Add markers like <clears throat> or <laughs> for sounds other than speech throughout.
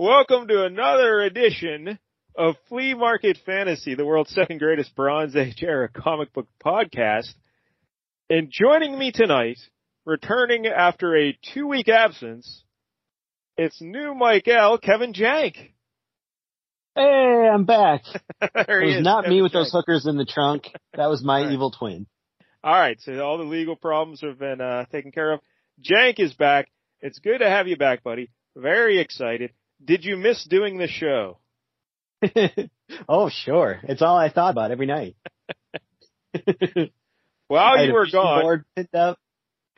Welcome to another edition of Flea Market Fantasy, the world's second greatest Bronze Age era comic book podcast. And joining me tonight, returning after a two week absence, it's new Mike L, Kevin Jank. Hey, I'm back. <laughs> there It he was is, not Kevin me with Jank. those hookers in the trunk. That was my <laughs> Right. evil twin. All right, so all the legal problems have been uh, taken care of. Jank is back. It's good to have you back, buddy. Very excited. Did you miss doing the show? <laughs> oh, sure. It's all I thought about every night. <laughs> While you were gone, board picked up.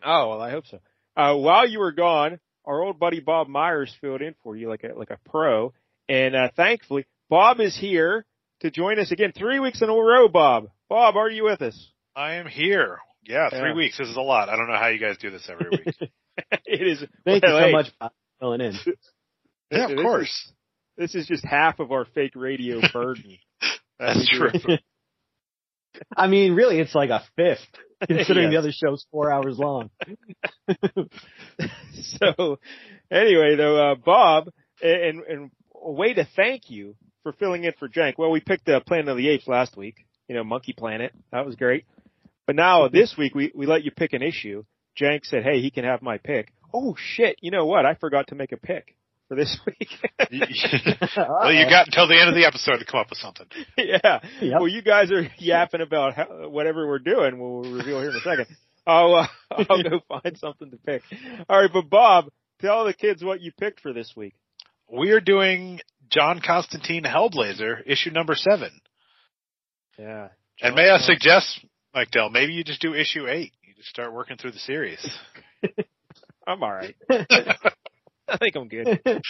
oh well, I hope so. Uh, while you were gone, our old buddy Bob Myers filled in for you like a like a pro, and uh, thankfully Bob is here to join us again. Three weeks in a row, Bob. Bob, are you with us? I am here. Yeah, three Yeah. weeks. This is a lot. I don't know how you guys do this every week. <laughs> it is. Thank well, you so hey, much for filling in. Yeah, this of is- course. This is just half of our fake radio <laughs> burden. That's true. I mean, really, it's like a fifth, <laughs> considering the other show's four hours long. <laughs> so anyway, though, uh, Bob, and, and a way to thank you for filling in for Jank. Well, we picked uh, Planet of the Apes last week. You know, Monkey Planet. That was great. But now this week we we let you pick an issue. Jank said, "Hey, he can have my pick." Oh shit! You know what? I forgot to make a pick for this <laughs> week. <laughs> well, you got until the end of the episode to come up with something. yeah. Yep. Well, you guys are yapping about how, whatever we're doing. We'll reveal here in a second. I'll uh, <laughs> I'll go find something to pick. All right, but Bob, tell the kids what you picked for this week. We are doing John Constantine Hellblazer, issue number seven. Yeah. And may I suggest, Mike Dell, maybe you just do issue eight. You just start working through the series. I'm all right. <laughs> I think I'm good. <laughs>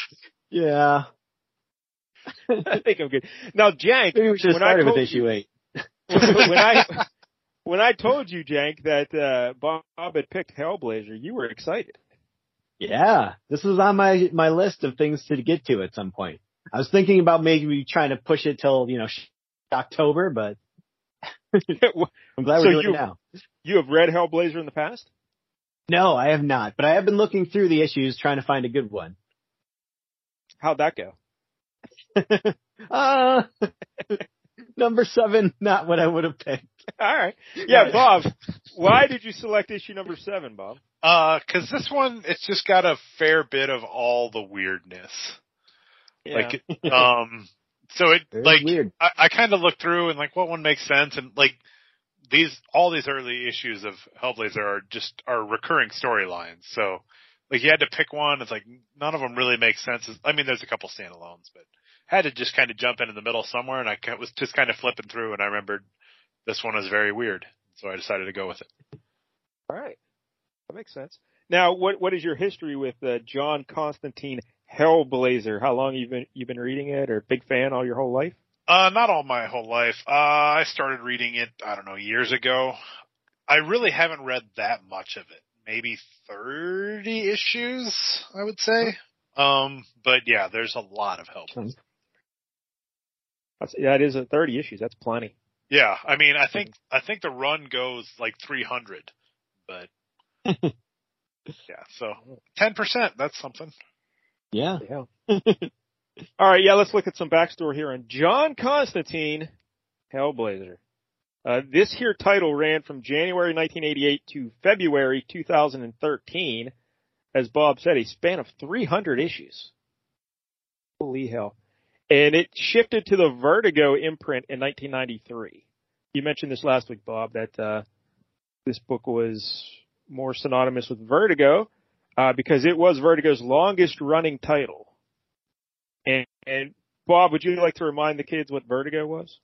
yeah. I think I'm good. Now, Jank, Maybe we should have when I started with issue eight. <laughs> when I when I told you, Jank, that uh, Bob had picked Hellblazer, you were excited. Yeah, this was on my my list of things to get to at some point. I was thinking about maybe trying to push it till you know October, but I'm glad So we're doing you- it now. you have read Hellblazer in the past? No, I have not, but I have been looking through the issues trying to find a good one. How'd that go? <laughs> Uh, <laughs> number seven, not what I would have picked. All right. Yeah, Bob, why did you select issue number seven, Bob? Uh, cause this one, it's just got a fair bit of all the weirdness. Like, um, so it, Very like, weird. I, I kind of looked through and like what one makes sense and like these all these early issues of Hellblazer are just are recurring storylines. So like you had to pick one. It's like none of them really make sense. I mean, there's a couple standalones, but had to just kind of jump in in the middle somewhere. And I was just kind of flipping through and I remembered this one was very weird, so I decided to go with it. All right. That makes sense. Now, what what is your history with uh, John Constantine Hellblazer? How long you been you've been reading it, or big fan all your whole life? Uh, not all my whole life. Uh, I started reading it, I don't know, years ago. I really haven't read that much of it. Maybe 30 issues, I would say. Um, but yeah, there's a lot of help. That's, that is a thirty issues. That's plenty. Yeah, I mean, I think, I think the run goes like 300, but <laughs> yeah, so 10%, that's something. Yeah. Yeah. <laughs> All right, yeah, let's look at some backstory here on John Constantine Hellblazer. Uh, this here title ran from January 1988 to February 2013. As Bob said, a span of 300 issues. Holy hell. And it shifted to the Vertigo imprint in 1993. You mentioned this last week, Bob, that, uh, this book was more synonymous with Vertigo, uh, because it was Vertigo's longest running title. And, and Bob, would you like to remind the kids what Vertigo was?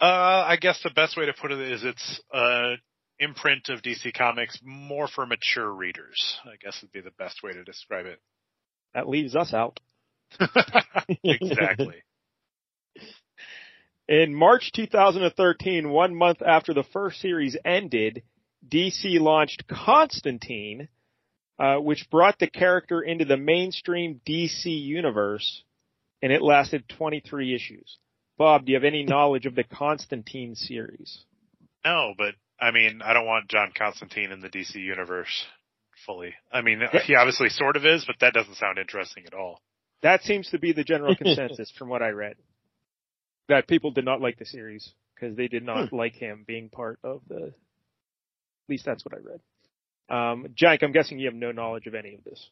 Uh, I guess the best way to put it is it's an imprint of DC Comics more for mature readers. I guess would be the best way to describe it. That leaves us out. <laughs> exactly. <laughs> In March 2013, one month after the first series ended, DC launched Constantine, uh, which brought the character into the mainstream DC universe, and it lasted 23 issues. Bob, do you have any <laughs> knowledge of the Constantine series? No, but I mean, I don't want John Constantine in the DC universe fully. I mean, he obviously sort of is, but that doesn't sound interesting at all. That seems to be the general <laughs> consensus from what I read. That people did not like the series because they did not like him being part of the. At least that's what I read. Um, Jank, I'm guessing you have no knowledge of any of this.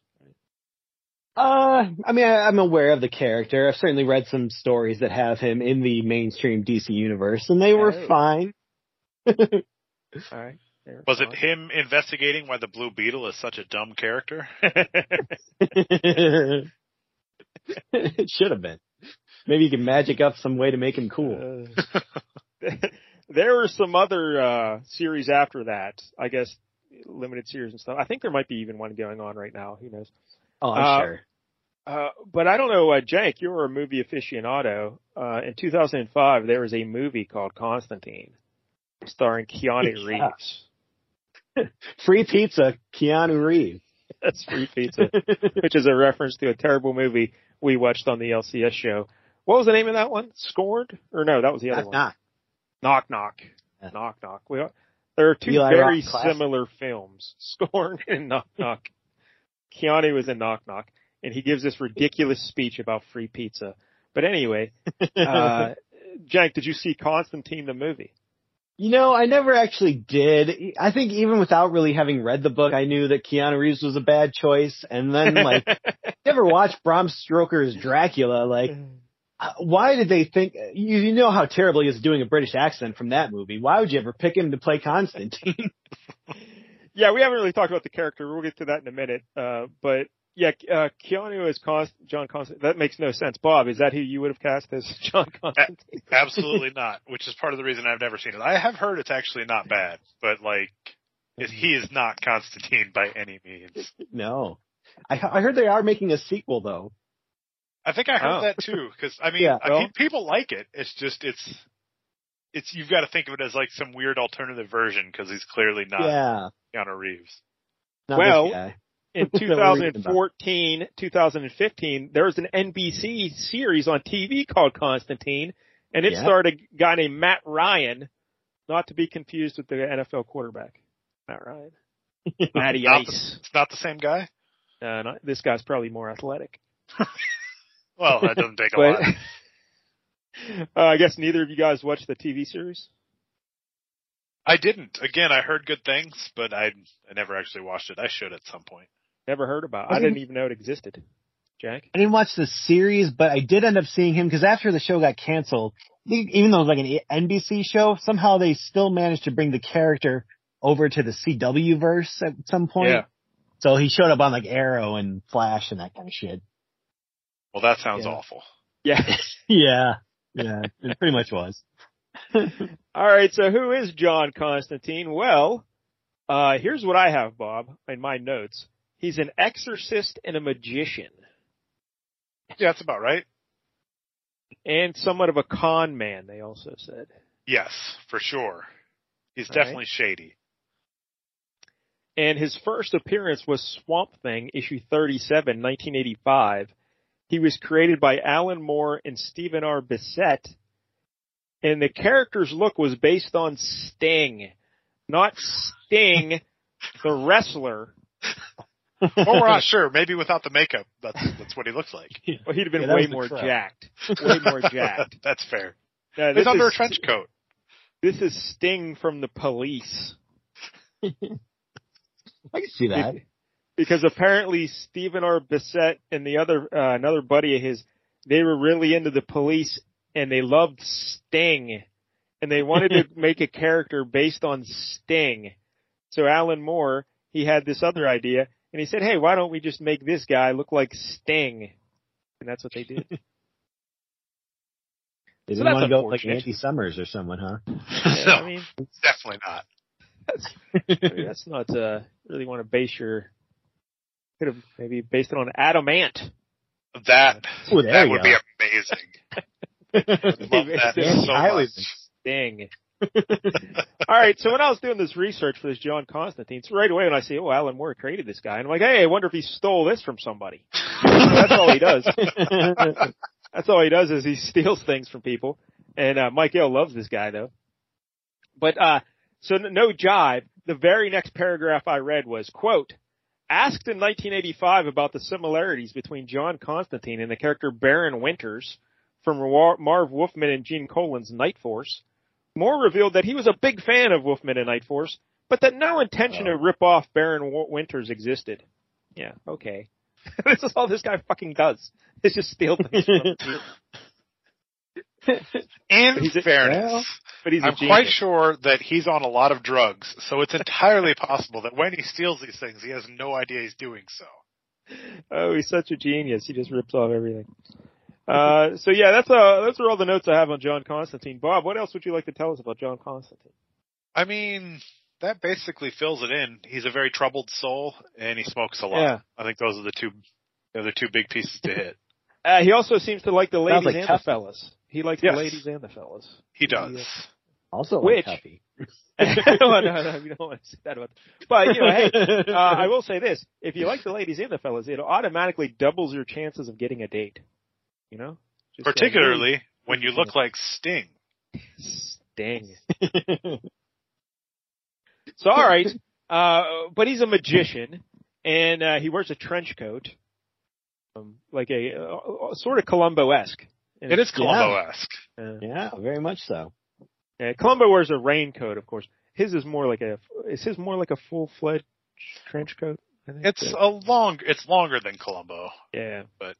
Uh, I mean, I, I'm aware of the character. I've certainly read some stories that have him in the mainstream DC universe, and they were Oh. fine. <laughs> All right. There, Was it him investigating why the Blue Beetle is such a dumb character? <laughs> it should have been. Maybe you can magic up some way to make him cool. Uh, <laughs> there were some other uh series after that. I guess limited series and stuff. I think there might be even one going on right now. Who knows? Oh, I'm uh, sure. Uh, but I don't know, uh, Jank, you're a movie aficionado. Uh, in 2005, there was a movie called Constantine, starring Keanu Yeah. Reeves. <laughs> Free pizza, Keanu Reeves. That's free pizza, which is a reference to a terrible movie we watched on the LCS show. What was the name of that one? Scorned? Or no, that was the other Knock, one. knock. Knock Knock. Yeah. Knock Knock. We, there are two Eli very similar films, <laughs> Scorn and Knock Knock. Keanu was in Knock Knock, and he gives this ridiculous speech about free pizza. But anyway, <laughs> uh, Jank, did you see Constantine the movie? You know, I never actually did. I think even without really having read the book, I knew that Keanu Reeves was a bad choice. And then, like, <laughs> never watched Bram Stoker's Dracula. Like, why did they think? You, you know how terrible he is doing a British accent from that movie. Why would you ever pick him to play Constantine? <laughs> yeah, we haven't really talked about the character. We'll get to that in a minute. Uh, but yeah, uh, Keanu as Const- John Constantine. That makes no sense. Bob, is that who you would have cast as <laughs> John Constantine? Absolutely not, which is part of the reason I've never seen it. I have heard it's actually not bad, but like, he is not Constantine by any means. no. I, I heard they are making a sequel though. I think I heard Oh. that too, because I mean, Yeah, I well- mean, people like it. It's just it's it's you've got to think of it as like some weird alternative version because he's clearly not yeah. Keanu Reeves. Not Well, in <laughs> That we're reading about. 2014, 2015, there was an NBC series on TV called Constantine, and it Yeah. starred a guy named Matt Ryan, not to be confused with the NFL quarterback, Matt Ryan. <laughs> Matty Not the- Ice. It's not the same guy. Uh, not, this guy's probably more athletic. <laughs> Well, that doesn't take a But lot. <laughs> uh, I guess neither of you guys watched the TV series. I didn't. Again, I heard good things, but I I never actually watched it. I should at some point. Never heard about. I I didn't- didn't even know it existed. Jack. I didn't watch the series, but I did end up seeing him because after the show got canceled, even though it was like an NBC show, somehow they still managed to bring the character over to the CW verse at some point. Yeah. So he showed up on like Arrow and Flash and that kind of shit. Well, that sounds Yeah. awful. Yeah. <laughs> <laughs> Yeah. Yeah. It pretty much was. <laughs> All right, so who is John Constantine? Well, uh, here's what I have, Bob, in my notes. He's an exorcist and a magician, Yeah, that's about right. and somewhat of a con man. They also said. Yes, for sure. He's All right. definitely shady. And his first appearance was Swamp Thing, issue 37, 1985. He was created by Alan Moore and Stephen R. Bissette. And the character's look was based on Sting. Not Sting, <laughs> the wrestler. Oh, well, we're <laughs> not sure. Maybe without the makeup, that's that's what he looks like. Well, he'd have been Yeah, way more jacked. Way more jacked. <laughs> that's fair. No, He's this under a trench coat. This is Sting from the police. I can see that. Because apparently Stephen R. Bissette and the other uh, another buddy of his, they were really into the police and they loved Sting, and they wanted to <laughs> make a character based on Sting. So Alan Moore, he had this other idea, and he said, "Hey, why don't we just make this guy look like Sting?" And that's what they did. <laughs> They So didn't that's want to go like unfortunate. Andy Summers or someone, huh? <laughs> Yeah, no, I mean, definitely not. I mean, that's not uh, really want to base your. Could have maybe based it on Adam Ant. That Oh, there that would go. be amazing. <laughs> Love that so I much. was- Sting. <laughs> All right, so when I was doing this research for this John Constantine, so right away when I see, oh, Alan Moore created this guy, and I'm like, hey, I wonder if he stole this from somebody. <laughs> That's all he does. That's all he does is he steals things from people. And uh, Mike Gill loves this guy though. But uh, so no jive. The very next paragraph I read was quote: asked in 1985 about the similarities between John Constantine and the character Baron Winters from Marv Wolfman and Gene Colan's Night Force, Moore revealed that he was a big fan of Wolfman and Night Force, but that no intention Oh. to rip off Baron Winters existed. Yeah, okay. <laughs> this is all this guy fucking does. Is just steal <laughs> things. In fairness, But he's a I'm genius. quite sure that he's on a lot of drugs, so it's entirely <laughs> possible that when he steals these things, he has no idea he's doing so. Oh, he's such a genius. He just rips off everything. Uh, so yeah, that's uh, those are all the notes I have on John Constantine. Bob, what else would you like to tell us about John Constantine? I mean, that basically fills it in. He's a very troubled soul, and he smokes a lot. Yeah. I think those are the two, they're the two big pieces to hit. Uh, he also seems to like the ladies like and Tuffy. the fellas. He likes Yes. the ladies and the fellas. He does. Yeah. Also Which- like Tuffy. <laughs> no, no, no, we don't want to say that about. But you know, hey, uh, I will say this: if you like the ladies and the fellas, it automatically doubles your chances of getting a date. You know, Just, uh, Particularly when you look like Sting. Sting. <laughs> So all right, uh, but he's a magician, and uh, he wears a trench coat, um, like a uh, sort of Columbo-esque. It is it's- Columbo-esque. uh, yeah, very much so. Yeah, Columbo wears a raincoat, of course. His is more like a is his more like a full fledged trench coat. I think. It's a long, it's longer than Columbo. yeah, but-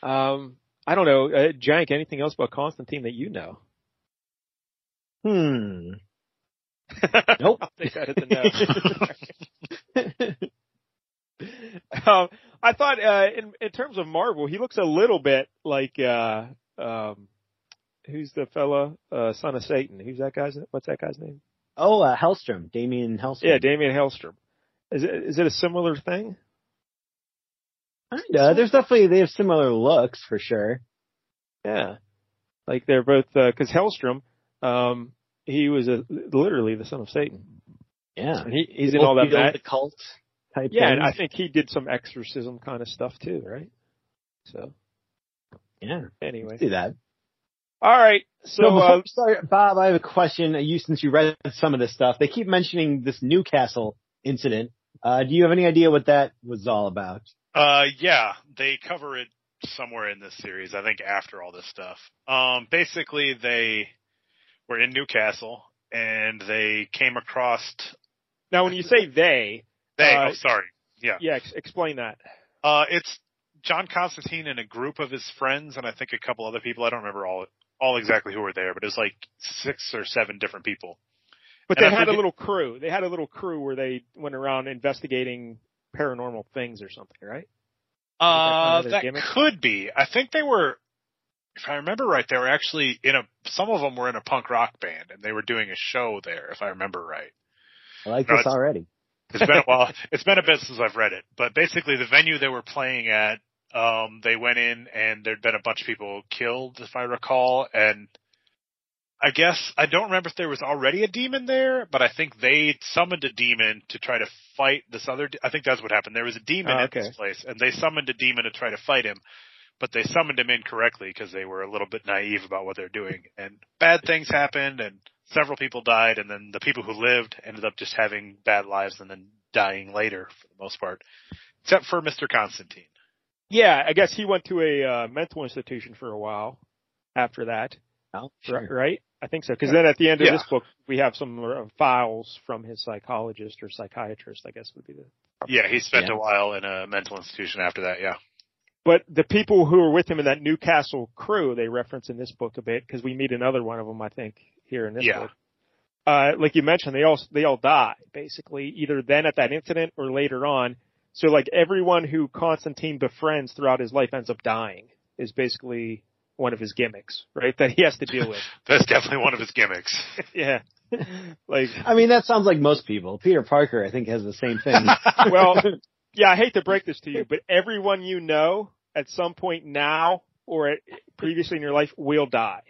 um, I don't know, uh, Jank. Anything else about Constantine that you know? Hmm. <laughs> Nope. I'll take that as a no. <laughs> um, I thought uh, in in terms of Marvel, he looks a little bit like uh, um, who's the fella, uh, son of Satan? Who's that guy's? Name? What's that guy's name? Oh, uh, Hellstrom, Damien Hellstrom. Yeah, Damien Hellstrom. Is it is it a similar thing? Kinda. There's definitely they have similar looks for sure. Yeah, like they're both because Hellstrom, um, he was a, literally the son of Satan. Yeah. And he, he's in all that. Old the cult type. yeah, and. I think he did some exorcism kind of stuff too, right? So yeah. anyway, do that. All right. So So, uh, sorry, Bob, I have a question. Uh, You, since you read some of this stuff, they keep mentioning this Newcastle incident. Uh, do you have any idea what that was all about? Uh, yeah, they cover it somewhere in this series. I think after all this stuff. Um, basically they were in Newcastle and they came across. now when you say they, They, Uh, oh, sorry. Yeah. yeah, ex- explain that. Uh, it's John Constantine and a group of his friends, and I think a couple other people. I don't remember all all exactly who were there, but it was like six or seven different people. But And they I had a little crew. They had a little crew where they went around investigating paranormal things or something, right? Uh, kind that gimmick? could be. I think they were, if I remember right, they were actually in a. Some of them were in a punk rock band, and they were doing a show there, if I remember right. I like No, this it's- already. It's been a <laughs> while. It's been a bit since I've read it, but basically the venue they were playing at, um, they went in and there'd been a bunch of people killed, if I recall, and I guess I don't remember if there was already a demon there, but I think they summoned a demon to try to fight this other. de- I think that's what happened. There was a demon Oh, at okay. this place, and they summoned a demon to try to fight him, but they summoned him incorrectly because they were a little bit naive about what they're doing, and bad things happened, and several people died, and then the people who lived ended up just having bad lives and then dying later for the most part, except for Mr. Constantine. Yeah, I guess he went to a uh, mental institution for a while after that, Oh, ri- right? I think so. Because then at the end of Yeah. this book, we have some uh, files from his psychologist or psychiatrist. I guess would be the. Yeah, he spent Yeah. a while in a mental institution after that. Yeah. But the people who were with him in that Newcastle crew, they reference in this book a bit because we meet another one of them, I think, here in this Yeah. book. Uh, like you mentioned, they all they all die basically, either then at that incident or later on. So like everyone who Constantine befriends throughout his life ends up dying is basically one of his gimmicks, right? That he has to deal with. <laughs> That's definitely one of his gimmicks. <laughs> yeah. Like, I mean, that sounds like most people. Peter Parker, I think, has the same thing. <laughs> well, yeah, I hate to break this to you, but everyone you know at some point now or at, previously in your life will die.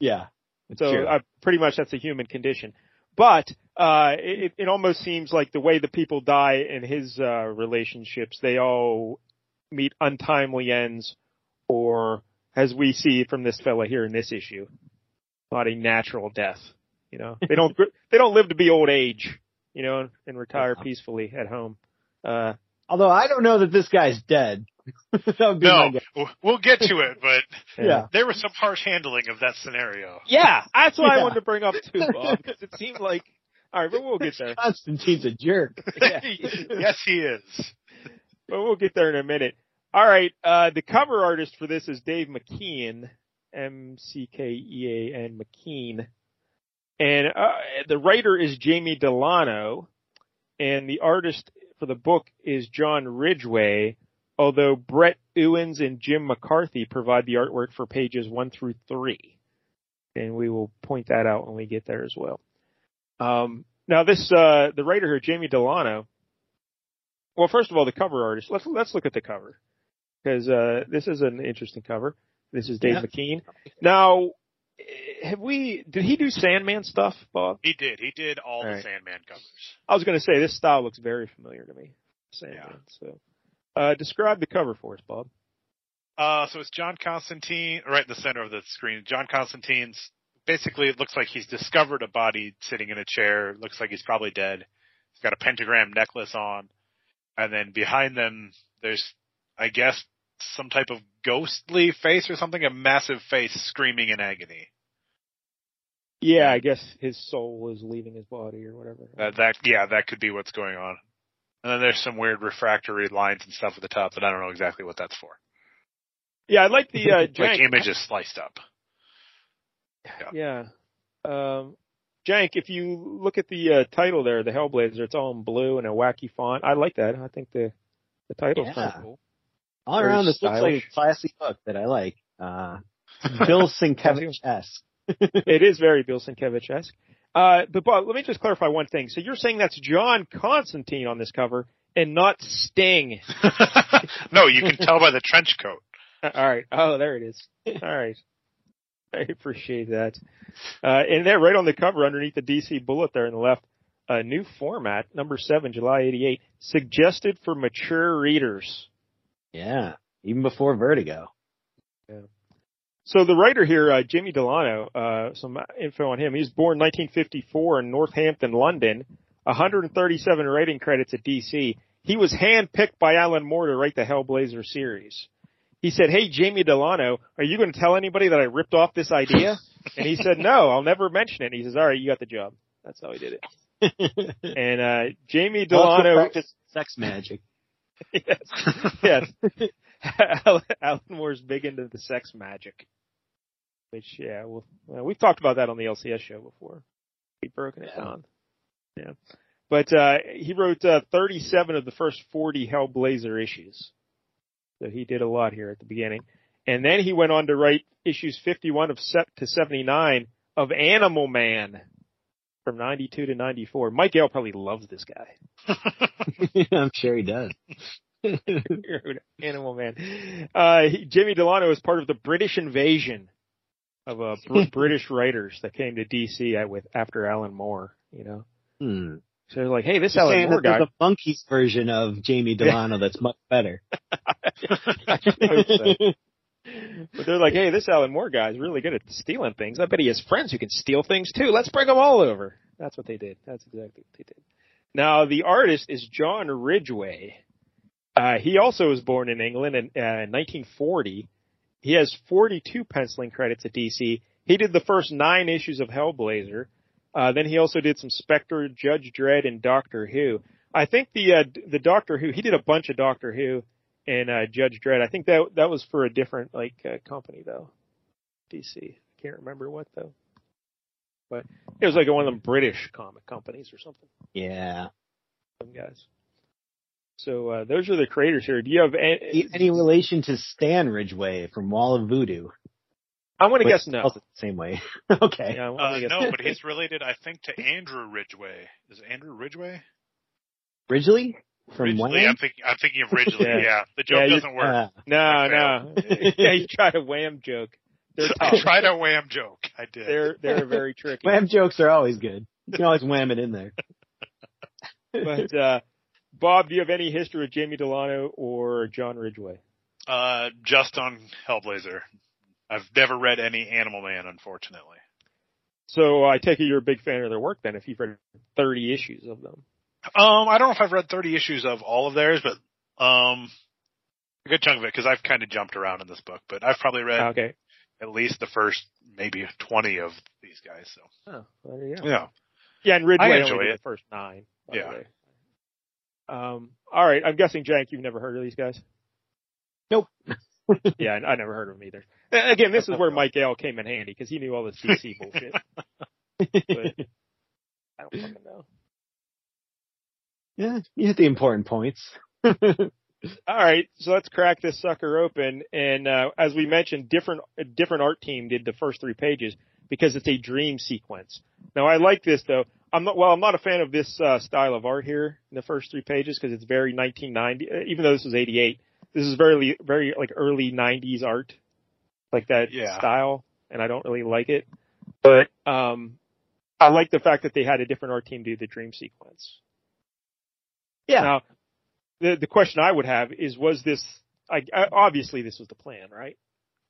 yeah. It's So true. uh, pretty much that's a human condition. But uh, it, it almost seems like the way the people die in his uh, relationships, they all meet untimely ends, or as we see from this fella here in this issue, not a natural death. You know, they don't they don't live to be old age. You know, and retire peacefully at home. Uh, Although I don't know that this guy's dead. <laughs> that would be my No, we'll get to it, but <laughs> Yeah. there was some harsh handling of that scenario. Yeah, that's what I wanted to bring up too, Bob, because it seemed like, alright, but we'll get there. <laughs> Constantine's a jerk. Yeah. <laughs> yes, he is. <laughs> But we'll get there in a minute. Alright, uh, the cover artist for this is Dave McKean, M-C-K-E-A-N McKean. And, uh, the writer is Jamie Delano, and the artist for the book is John Ridgway, although Brett Ewins and Jim McCarthy provide the artwork for pages one through three. And we will point that out when we get there as well. Um, now this, uh, the writer here, Jamie Delano, well, first of all, the cover artist, let's, let's look at the cover. Cause, uh, this is an interesting cover. This is Dave Yeah. McKean. Now, have we, did he do Sandman stuff, Bob? He did. He did all the All right. Sandman covers. I was going to say this style looks very familiar to me. Sandman. So, uh, describe the cover for us, Bob. Uh, so it's John Constantine, right in the center of the screen. John Constantine's basically it looks like he's discovered a body sitting in a chair. Looks like he's probably dead. He's got a pentagram necklace on, and then behind them there's, I guess, some type of ghostly face or something. A massive face screaming in agony. Yeah, I guess his soul is leaving his body or whatever. That that yeah, that could be what's going on. And then there's some weird refractory lines and stuff at the top that I don't know exactly what that's for. yeah, I like the uh, <laughs> Like Jank. images sliced up. Yeah. Um, Jank, if you look at the uh, title there, the Hellblazer, it's all in blue and a wacky font. I like that. I think the the title's Yeah. kind of cool. All Very around, this looks like stylish. a classy book that I like. <laughs> Uh, Bill Sienkiewicz-esque. <laughs> it is very Bill Sienkiewicz-esque. Uh, but Bob, let me just clarify one thing. So you're saying that's John Constantine on this cover and not Sting. <laughs> no, you can tell by the trench coat. Uh, All right. Oh, there it is. All right. <laughs> I appreciate that. Uh, and there, right on the cover, underneath the DC bullet there on the left, a new format, number seven, July '88, suggested for mature readers. Yeah, even before Vertigo. Yeah. So the writer here, uh, Jimmy Delano, uh, some info on him. He was born 1954 in Northampton, London. 137 writing credits at DC. He was handpicked by Alan Moore to write the Hellblazer series. He said, "Hey, Jamie Delano, are you going to tell anybody that I ripped off this idea?" <laughs> and he said, "No, I'll never mention it." And he says, "All right, you got the job." That's how he did it. <laughs> And uh, Jamie Delano, practice sex magic. <laughs> yes, yes. Alan, Moore's big into the sex magic, which yeah, well, well, we've talked about that on the LCS show before. We've broken it Yeah. down. Yeah, but uh, he wrote uh, 37 of the first 40 Hellblazer issues, so he did a lot here at the beginning, and then he went on to write issues 51 of set to 79 of Animal Man. From 92 to 94. Mike Gale probably loves this guy. <laughs> I'm sure he does. <laughs> Animal Man. Uh, he- Jimmy Delano is part of the British invasion of uh, Br- <laughs> British writers that came to DC with after Alan Moore. You know, Hmm. So they're like, hey, this You're Alan Moore guy. there's a monkeys version of Jamie Delano that's much better. <laughs> I so. But they're like, hey, this Alan Moore guy is really good at stealing things. I bet he has friends who can steal things too. Let's bring them all over. That's what they did. That's exactly what they did. Now, the artist is John Ridgway. Uh, he also was born in England in uh, 1940. He has 42 penciling credits at DC. He did the first nine issues of Hellblazer. Uh, then he also did some Spectre, Judge Dredd, and Doctor Who. I think the uh, the Doctor Who he did a bunch of Doctor Who and uh, Judge Dredd. I think that that was for a different like uh, company though. DC. I can't remember what though. But it was like one of them British comic companies or something. Yeah. Some guys. So uh, those are the creators here. Do you have any? Any relation to Stan Ridgway from Wall of Voodoo? I'm going to guess no. spells it the Same way. <laughs> okay. Yeah, Uh, guess no, but he's related, I think, to Andrew Ridgway. Is it Andrew Ridgway? Ridgeley? From Ridgeley. Wayne? I'm thinking. I'm thinking of <laughs> Ridgeley. Yeah. yeah. the joke you- doesn't work. Uh, No, no. <laughs> yeah, you tried a wham joke. They're I tough. tried a wham joke. I did. They're they're very tricky. wham jokes are always good. You can always wham it in there. But uh, Bob, do you have any history with Jamie Delano or John Ridgway? Uh, just on Hellblazer. I've never read any Animal Man, unfortunately. So I take it you're a big fan of their work then, if you've read 30 issues of them. Um, I don't know if I've read 30 issues of all of theirs, but um, a good chunk of it because I've kind of jumped around in this book. But I've probably read Okay. at least the first maybe 20 of these guys. So Oh, well, there you go. yeah, Yeah, and Ridgway I only enjoy did it. the first nine. by Yeah. the way. Um. All right. I'm guessing Jank, you've never heard of these guys. Nope. <laughs> yeah, I, I never heard of him either. Again, this is where <laughs> Mike Gale came in handy because he knew all this DC bullshit. <laughs> But I don't fucking know. yeah, you hit the important points. <laughs> All right, so let's crack this sucker open. And uh, as we mentioned, different a different art team did the first three pages because it's a dream sequence. Now I like this though. I'm not well. I'm not a fan of this uh, style of art here in the first three pages because it's very 1990. uh, Even though this was 88, this is very very like early 90s art, like that Yeah. style, and I don't really like it. But um, I like the fact that they had a different art team do the dream sequence. Yeah. Now, the the question I would have is, was this? I, I- obviously, this was the plan, right?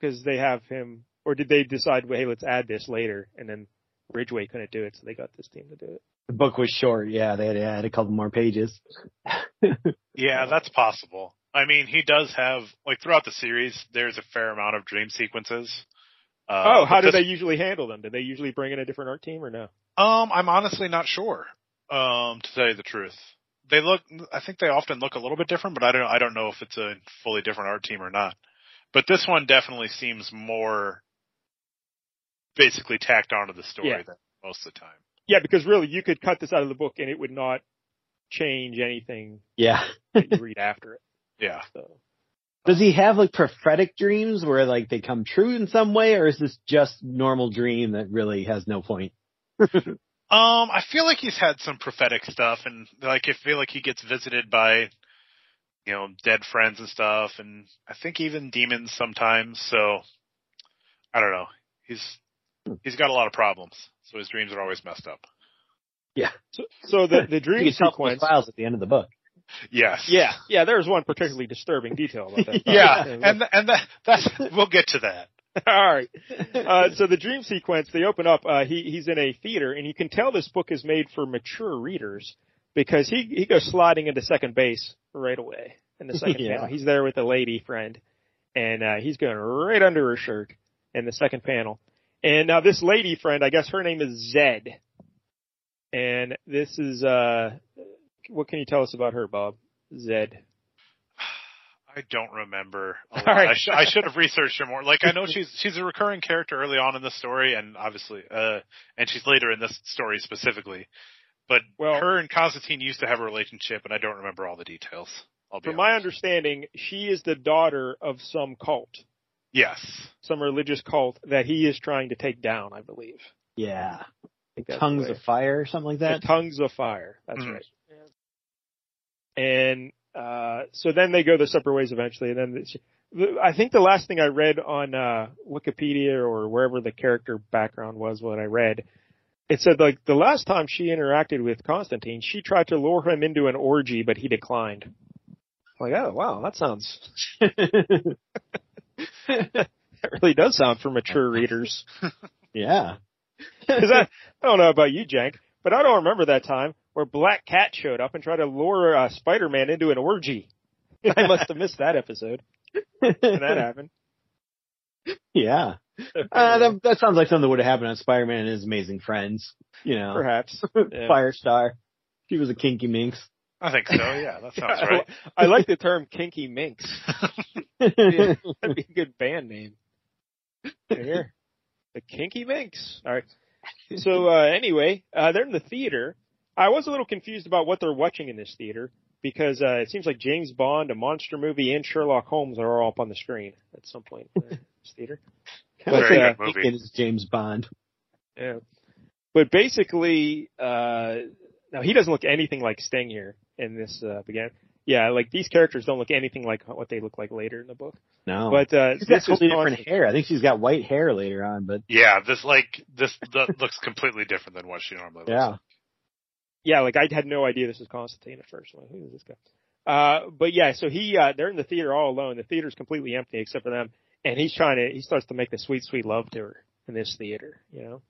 Because they have him, or did they decide, well, hey, let's add this later, and then Ridgway couldn't do it, so they got this team to do it. The book was short. Yeah, they had to add a couple more pages. <laughs> yeah, that's possible. I mean, he does have like throughout the series, there's a fair amount of dream sequences. Uh, oh, how do this- they usually handle them? Do they usually bring in a different art team or no? Um, I'm honestly not sure. Um, to tell you the truth, they look. I think they often look a little bit different, but I don't. I don't know if it's a fully different art team or not. But this one definitely seems more basically tacked onto the story Yeah. than most of the time. Yeah, because really, you could cut this out of the book and it would not change anything Yeah. that you read after it. Yeah. So. Does he have like prophetic dreams where like they come true in some way, or is this just normal dream that really has no point? <laughs> Um, I feel like he's had some prophetic stuff, and like I feel like he gets visited by, you know, dead friends and stuff, and I think even demons sometimes. So, I don't know. He's he's got a lot of problems, so his dreams are always messed up. So, so the the <laughs> dream can tell those sequence. files at the end of the book. Yes. Yeah, yeah. There's one particularly disturbing detail about that. <laughs> Yeah, and and that that's we'll get to that. <laughs> All right. Uh, so the dream sequence, they open up. Uh, he he's in a theater, and you can tell this book is made for mature readers because he he goes sliding into second base right away in the second <laughs> Yeah. panel. He's there with a lady friend, and uh, he's going right under her shirt in the second panel. And now this lady friend, I guess her name is Zed, and this is uh, what can you tell us about her, Bob? Zed. I don't remember. A <laughs> lot. All right. I, sh- I should have researched her more. Like I know <laughs> she's she's a recurring character early on in the story, and obviously, uh, and she's later in this story specifically. But Well- her and Constantine used to have a relationship, and I don't remember all the details. I'll be From my understanding, she is the daughter of some cult. yes, some religious cult that he is trying to take down, I believe. Yeah. I Tongues the of fire or something like The that. tongues of fire. That's Mhm. right. And uh so then they go their separate ways eventually. And then the- I think the last thing I read on uh Wikipedia or wherever the character background was, what I read, it said like the last time she interacted with Constantine, she tried to lure him into an orgy, but he declined. Like, oh wow, that sounds <laughs> that really does sound for mature readers. <laughs> yeah. Because I, I don't know about you, Jank, but I don't remember that time where Black Cat showed up and tried to lure uh, Spider-Man into an orgy. <laughs> I must have missed that episode when that happened. <laughs> yeah. <laughs> Uh, that, that sounds like something that would have happened on Spider-Man and His Amazing Friends. You know, Perhaps. Yeah. Firestar. She was a kinky minx. I think so. Yeah, that sounds right. I like the term kinky minx. Yeah, that'd be a good band name. Here. The Kinky Minx. All right. So uh, anyway, uh, they're in the theater. I was a little confused about what they're watching in this theater because uh, it seems like James Bond, a monster movie, and Sherlock Holmes are all up on the screen at some point in this <laughs> theater. Kind But, of uh, movie. it's James Bond. Yeah. But basically, uh, now he doesn't look anything like Sting here in this uh, beginning. Yeah, like these characters don't look anything like what they look like later in the book. No. But uh, she's got this is totally different constant- hair. I think she's got white hair later on, but Yeah, this like this that looks completely different than what she normally looks. yeah. like. Yeah, like I had no idea this was Constantine at first. Like, who is this guy? Uh, but yeah, so he, uh, they're in the theater all alone. The theater's completely empty except for them. And he's trying to, he starts to make the sweet, sweet love to her in this theater, you know?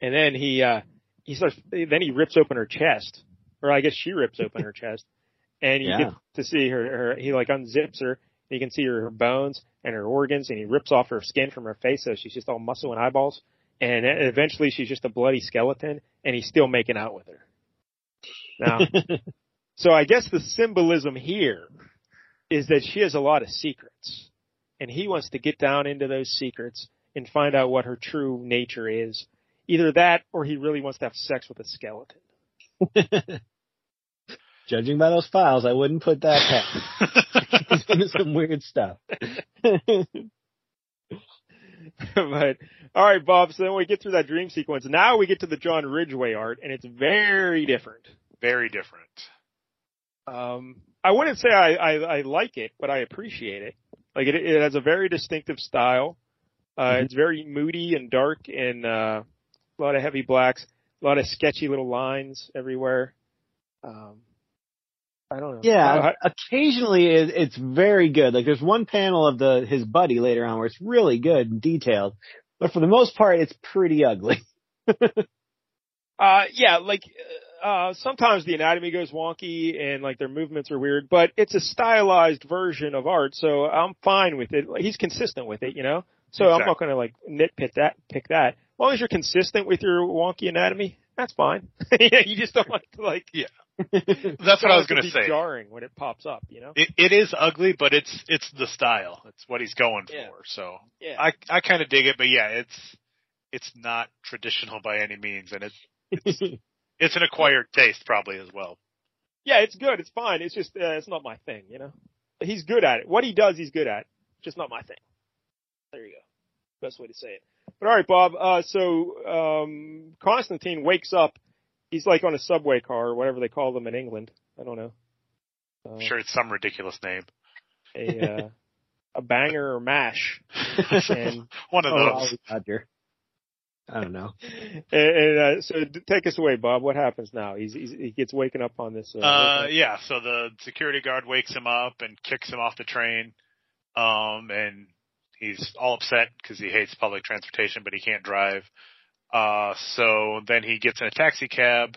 And then he, uh, he starts, then he rips open her chest, or I guess she rips open her <laughs> chest, and you Yeah. get to see her, her, he like unzips her, you can see her, her bones and her organs, and he rips off her skin from her face, so she's just all muscle and eyeballs, and eventually she's just a bloody skeleton, and he's still making out with her. Now, <laughs> so I guess the symbolism here is that she has a lot of secrets, and he wants to get down into those secrets and find out what her true nature is. Either that, or he really wants to have sex with a skeleton. <laughs> Judging by those files, I wouldn't put that past. <laughs> Some weird stuff. <laughs> but all right, Bob. So then we get through that dream sequence. Now we get to the John Ridgway art, and it's very different. Very different. Um, I wouldn't say I, I, I like it, but I appreciate it. Like it, it has a very distinctive style. Uh, Mhm. it's very moody and dark and, uh, a lot of heavy blacks, a lot of sketchy little lines everywhere. Um, I don't know. Yeah, I- occasionally it, it's very good. Like there's one panel of the his buddy later on where it's really good and detailed, but for the most part, it's pretty ugly. <laughs> Uh, yeah, like, uh, sometimes the anatomy goes wonky and like their movements are weird, but it's a stylized version of art, so I'm fine with it. Like, he's consistent with it, you know? So I'm not gonna like nitpick that, pick that. As long as you're consistent with your wonky anatomy, that's fine. yeah, <laughs> you just don't like to like, <laughs> That's what I was going gonna say. jarring when it pops up, you know? It, it is ugly, but it's it's the style. It's what he's going Yeah. for. So Yeah. I I kind of dig it, but yeah, it's it's not traditional by any means, and it's <laughs> it's an acquired taste probably as well. yeah, it's good. It's fine. It's just, uh, it's not my thing, you know? He's good at it. What he does, he's good at. Just not my thing. There you go. Best way to say it. But all right, Bob. Uh, so um, Constantine wakes up. He's like on a subway car or whatever they call them in England. I don't know. Uh, I'm sure it's some ridiculous name. A <laughs> uh, a banger or mash. And <laughs> One of Oh, those. Roger. I don't know. and, and uh, so take us away, Bob. What happens now? He's, he's he gets waken up on this. Uh, Uh, yeah, so the security guard wakes him up and kicks him off the train. Um, and he's all upset because he hates public transportation, but he can't drive. Uh, so then he gets in a taxi cab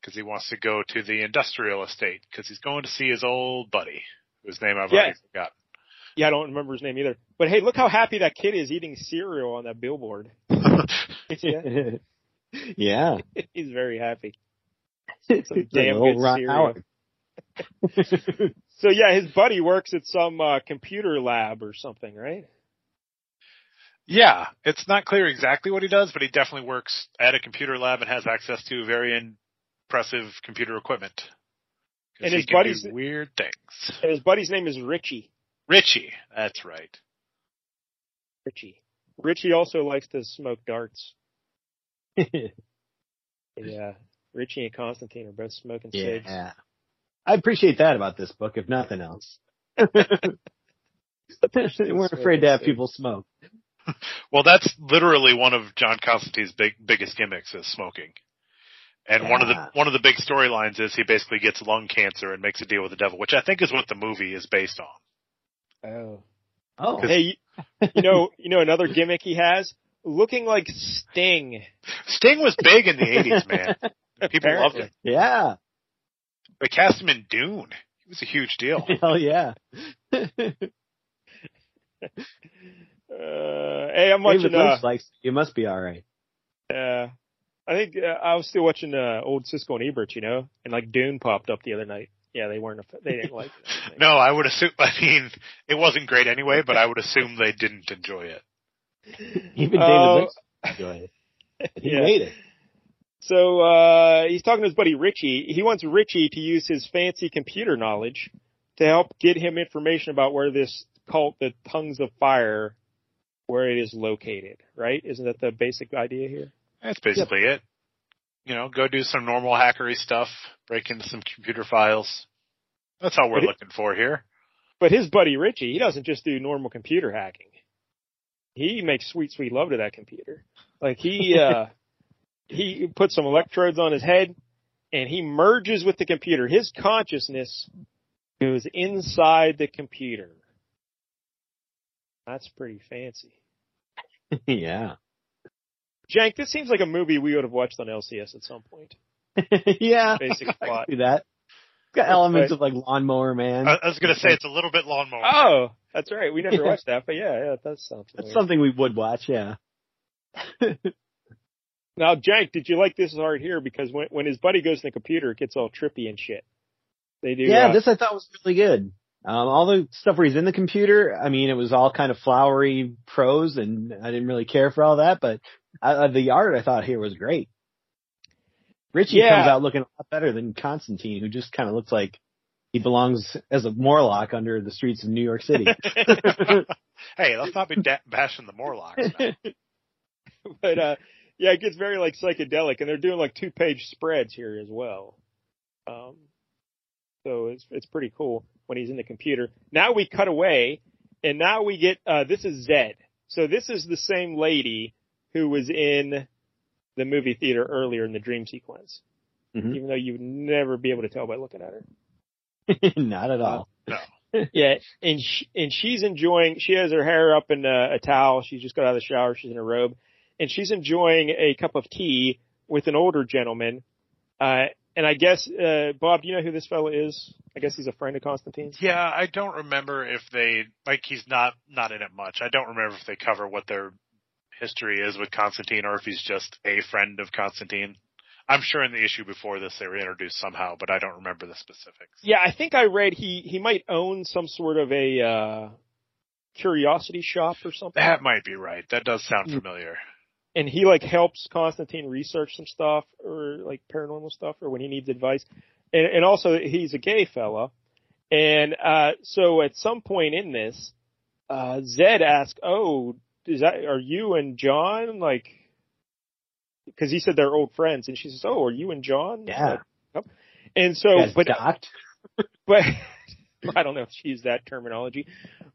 because he wants to go to the industrial estate because he's going to see his old buddy, whose name I've Yeah. already forgotten. yeah, I don't remember his name either. But hey, look how happy that kid is eating cereal on that billboard. <laughs> <laughs> Yeah, yeah. <laughs> he's very happy. It's Some a damn good Ron cereal. Howard. So yeah, his buddy works at some uh, computer lab or something, right? Yeah, it's not clear exactly what he does, but he definitely works at a computer lab and has access to very impressive computer equipment. And he his can buddies- do weird things. And his buddy's name is Richie. Richie, that's right. Richie. Richie also likes to smoke darts. <laughs> Yeah. Richie and Constantine are both smoking cigs. yeah. I appreciate that about this book, if nothing else. <laughs> <laughs> they weren't afraid to have people smoke. <laughs> Well, that's literally one of John Constantine's big biggest gimmicks is smoking. And one of the one of the big storylines is he basically gets lung cancer and makes a deal with the devil, which I think is what the movie is based on. Oh. Oh, Hey, you, you know, you know another gimmick he has? Looking like Sting. Sting was big in the '80s, man. <laughs> People loved Apparently. him. yeah. They cast him in Dune. He was a huge deal. <laughs> Hell yeah. Uh, hey, I'm David watching, uh, likes you must be all right. uh, I think, uh, I was still watching, uh, old Siskel and Ebert, you know, and like Dune popped up the other night. Yeah, they weren't, a, they didn't like it. <laughs> No, I would assume. I mean, it wasn't great anyway, but I would assume they didn't enjoy it. <laughs> Even David. Lynch enjoyed it. He <laughs> Yeah. made it. So uh he's talking to his buddy Richie. He wants Richie to use his fancy computer knowledge to help get him information about where this cult, the Tongues of Fire, where it is located. Right? Isn't that the basic idea here? That's basically it. You know, go do some normal hackery stuff, break into some computer files. That's all we're But it- looking for here. But his buddy Richie, he doesn't just do normal computer hacking. He makes sweet, sweet love to that computer. Like he, <laughs> uh, he puts some electrodes on his head and he merges with the computer. His consciousness goes inside the computer. That's pretty fancy. <laughs> yeah. Jank, this seems like a movie we would have watched on LCS at some point. <laughs> yeah, Basic <laughs> I can plot. see that. It's got elements Right. of like Lawnmower Man. I, I was gonna say it's a little bit lawnmower. Oh, that's right. We never watched that, but yeah, yeah, it does sound That's familiar. something we would watch. Yeah. Now, Jank, did you like this art here? Because when when his buddy goes in the computer, it gets all trippy and shit. They do. Yeah, uh, this I thought was really good. Um, all the stuff where he's in the computer, I mean, it was all kind of flowery prose, and I didn't really care for all that. But uh, the art I thought here was great. Richie Yeah. comes out looking a lot better than Constantine, who just kind of looks like he belongs as a Morlock under the streets of New York City. <laughs> <laughs> hey, let's not be da- bashing the Morlocks. <laughs> but uh yeah, it gets very like psychedelic, and they're doing like two page spreads here as well. Um, so it's it's pretty cool when he's in the computer. Now we cut away, and now we get uh this is Zed. So this is the same lady who was in the movie theater earlier in the dream sequence, Mhm. even though you would never be able to tell by looking at her. <laughs> Not at all. No. <laughs> Yeah, and she, and she's enjoying. She has her hair up in a, a towel. She just got out of the shower. She's in a robe, and she's enjoying a cup of tea with an older gentleman. Uh, and I guess uh, Bob, do you know who this fellow is? I guess he's a friend of Constantine's. Yeah, I don't remember if they like he's not not in it much. I don't remember if they cover what their history is with Constantine or if he's just a friend of Constantine. I'm sure in the issue before this they were introduced somehow, but I don't remember the specifics. Yeah, I think I read he he might own some sort of a uh, curiosity shop or something. That might be right. That does sound Hmm. familiar. And he like helps Constantine research some stuff or like paranormal stuff or when he needs advice. And and also he's a gay fella. And uh so at some point in this, uh Zed asks, "Oh, is that are you and John like cuz he said they're old friends and she says, "Oh, are you and John?" Yeah. Like, And so but <laughs> but <laughs> I don't know if she used that terminology,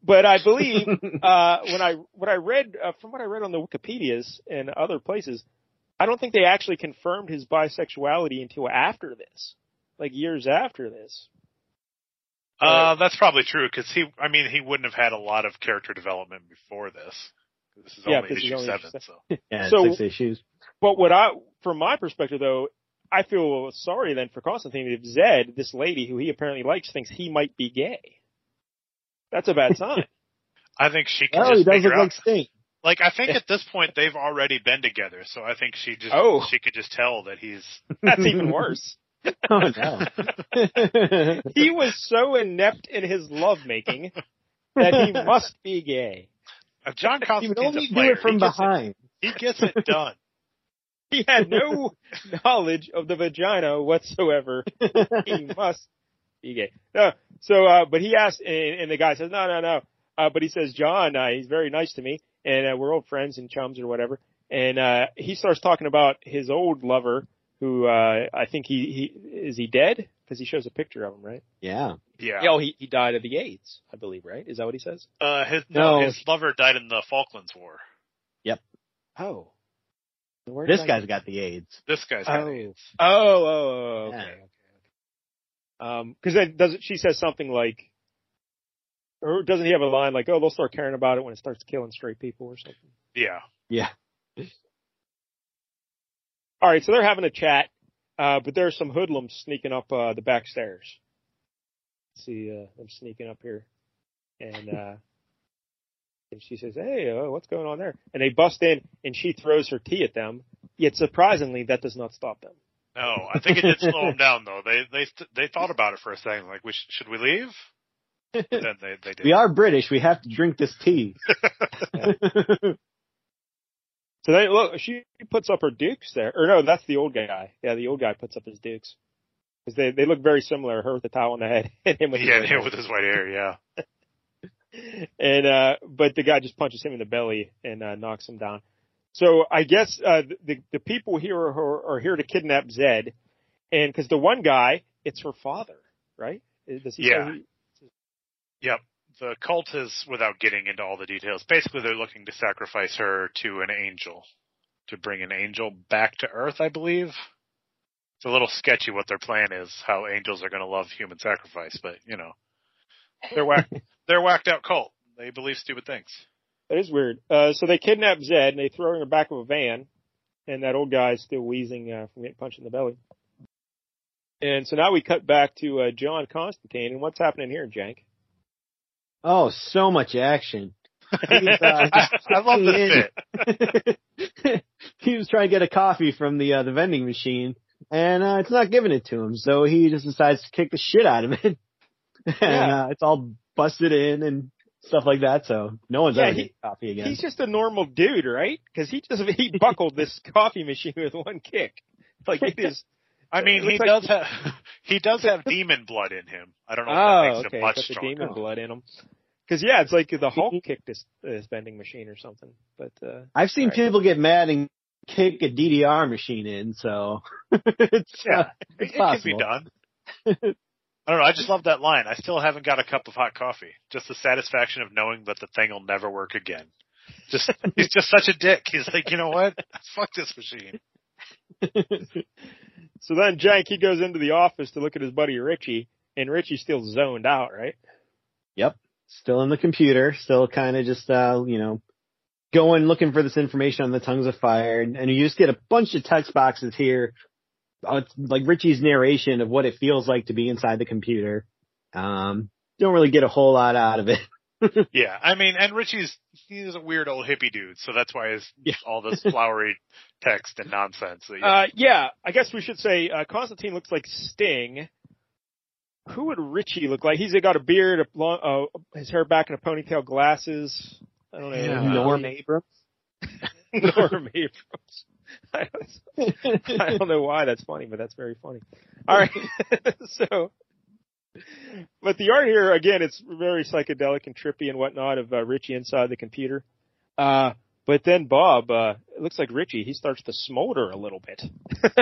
but I believe <laughs> uh, when I what I read uh, from what I read on the Wikipedia's and other places, I don't think they actually confirmed his bisexuality until after this, like years after this. Uh, that's probably true because he, I mean, he wouldn't have had a lot of character development before this. This is Yeah, only this is issue only seven, issue so yeah, So- six issues. But what I, from my perspective though, I feel sorry then for Constantine if Zed, this lady who he apparently likes, thinks he might be gay. That's a bad sign. <laughs> I think she can he just does figure out. like Like I think <laughs> at this point they've already been together, so I think she just Oh. she could just tell that he's. <laughs> That's even worse. Oh no. he was so inept in his lovemaking that he must be gay. John he would Constantine's only a do it from he behind. It, he gets it done. <laughs> He had no knowledge of the vagina whatsoever. <laughs> He must be gay. No, so, uh, but he asked, and, and the guy says, no, no, no. Uh, but he says, John, uh, he's very nice to me, and uh, we're old friends and chums or whatever. And uh, he starts talking about his old lover, who uh, I think he, he is he dead because he shows a picture of him, right? Yeah. Yeah. Oh, he he died of the AIDS, I believe, right? Is that what he says? Uh, his no, No. his lover died in the Falklands War. Yep. Oh, Where This did I- guy's got the AIDS. This guy's got Oh. AIDS. Oh, oh, oh, okay, Yeah. okay, okay. Um, cause then does it, she says something like, or doesn't he have a line like, oh, they'll start caring about it when it starts killing straight people or something? Yeah. Yeah. Alright, so they're having a chat, uh, but there's some hoodlums sneaking up, uh, the back stairs. See, uh, them sneaking up here. And, <laughs> uh, and she says, hey, uh, what's going on there? And they bust in and she throws her tea at them. Yet surprisingly, that does not stop them. No, I think it did slow them down though. They they they thought about it for a second, like, we sh- should we leave? Then they they did. We are British. We have to drink this tea. <laughs> So they look, she puts up her dukes there, or no, that's the old guy. Yeah, the old guy puts up his dukes because they they look very similar. Her with the towel on the head, <laughs> and him with the Yeah, red him with his white hair. Yeah. And uh, but the guy just punches him in the belly and uh, knocks him down. So I guess uh, the the people here are, are here to kidnap Zed, and because the one guy, it's her father, right? Does he? Yeah. he- Yep. The cult is, without getting into all the details, basically they're looking to sacrifice her to an angel. To bring an angel back to Earth, I believe. It's a little sketchy what their plan is, how angels are gonna love human sacrifice, but you know. They're whack <laughs> they're whacked out cult. They believe stupid things. That is weird. Uh, so they kidnap Zed and they throw her in the back of a van, and that old guy is still wheezing uh, from getting punched in the belly. And so now we cut back to uh, John Constantine, and what's happening here, Jank? Oh, so much action. He's, uh, <laughs> I love this bit. <laughs> he was trying to get a coffee from the uh, the vending machine, and uh, it's not giving it to him. So he just decides to kick the shit out of it, <laughs> and Yeah. uh, it's all busted in and stuff like that. So no one's Yeah, ever he- coffee again. He's just a normal dude, right? Because he just <laughs> he buckled this <laughs> coffee machine with one kick. <laughs> Like it is. I mean, he looks does have he does have demon blood in him. I don't know if that Oh, makes okay. him much Got the stronger. demon blood in him. Because yeah, it's like the Hulk kicked this this vending machine or something. But uh I've seen Right. people get mad and kick a DDR machine in. So it's, Yeah. uh, It, it's it can be done. I don't know. I just love that line. I still haven't got a cup of hot coffee. Just the satisfaction of knowing that the thing will never work again. Just <laughs> he's just such a dick. He's like, you know what? Fuck this machine. <laughs> so then Jank he goes into the office to look at his buddy Richie, and Richie's still zoned out, right? Yep. Still in the computer, still kind of just, uh, you know, going looking for this information on the tongues of fire. And, and you just get a bunch of text boxes here. Uh, like Richie's narration of what it feels like to be inside the computer. Um, don't really get a whole lot out of it. <laughs> Yeah, I mean, and Richie's he's a weird old hippie dude, so that's why his Yeah. all this flowery text and nonsense. So, yeah. Uh, yeah, I guess we should say uh, Constantine looks like Sting. Who would Richie look like? He's got a beard, a long, uh, his hair back in a ponytail, glasses. I don't know. Yeah. Norm Abrams. Norm Abrams. <laughs> <laughs> I don't, know why that's funny, but that's very funny. All right, <laughs> so, but the art here again, it's very psychedelic and trippy and whatnot of uh, Richie inside the computer. Uh, but then Bob, uh, it looks like Richie, he starts to smolder a little bit.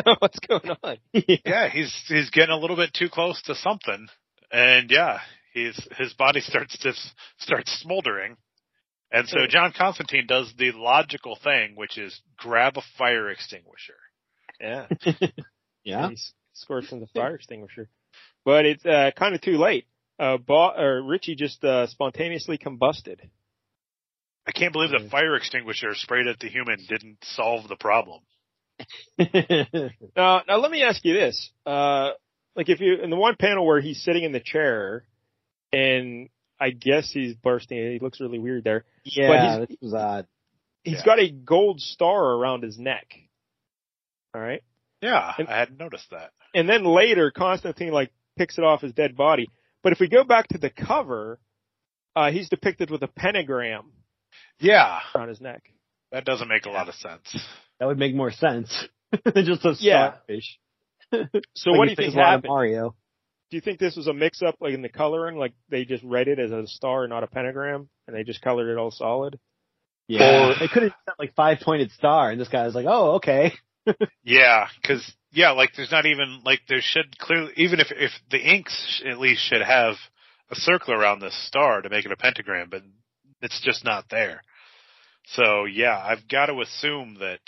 <laughs> What's going on? yeah, he's he's getting a little bit too close to something, and yeah, he's his body starts to starts smoldering, and so John Constantine does the logical thing, which is grab a fire extinguisher. Yeah. <laughs> yeah. He s- scored from the fire extinguisher. But it's uh, kind of too late. Uh, Bob, or Richie just uh, spontaneously combusted. I can't believe the fire extinguisher sprayed at the human didn't solve the problem. Now, <laughs> now let me ask you this: uh, like if you in the one panel where he's sitting in the chair, and I guess he's bursting. He looks really weird there. yeah, he's- this was odd. He's Yeah. got a gold star around his neck. All right, Yeah, And- I hadn't noticed that. and then later Constantine like picks it off his dead body. But if we go back to the cover, uh, he's depicted with a pentagram Yeah, around his neck. that doesn't make a lot of sense. That would make more sense than <laughs> just a Yeah. starfish. So Like what do you think think a lot of happened? Mario. Do you think this was a mix up like in the coloring, like they just read it as a star, not a pentagram, and they just colored it all solid? Yeah. Or- they could have sent like five pointed star and this guy was like, oh, okay. <laughs> Yeah, because yeah, like there's not even like there should clearly even if if the inks at least should have a circle around this star to make it a pentagram, but it's just not there. So yeah, I've got to assume that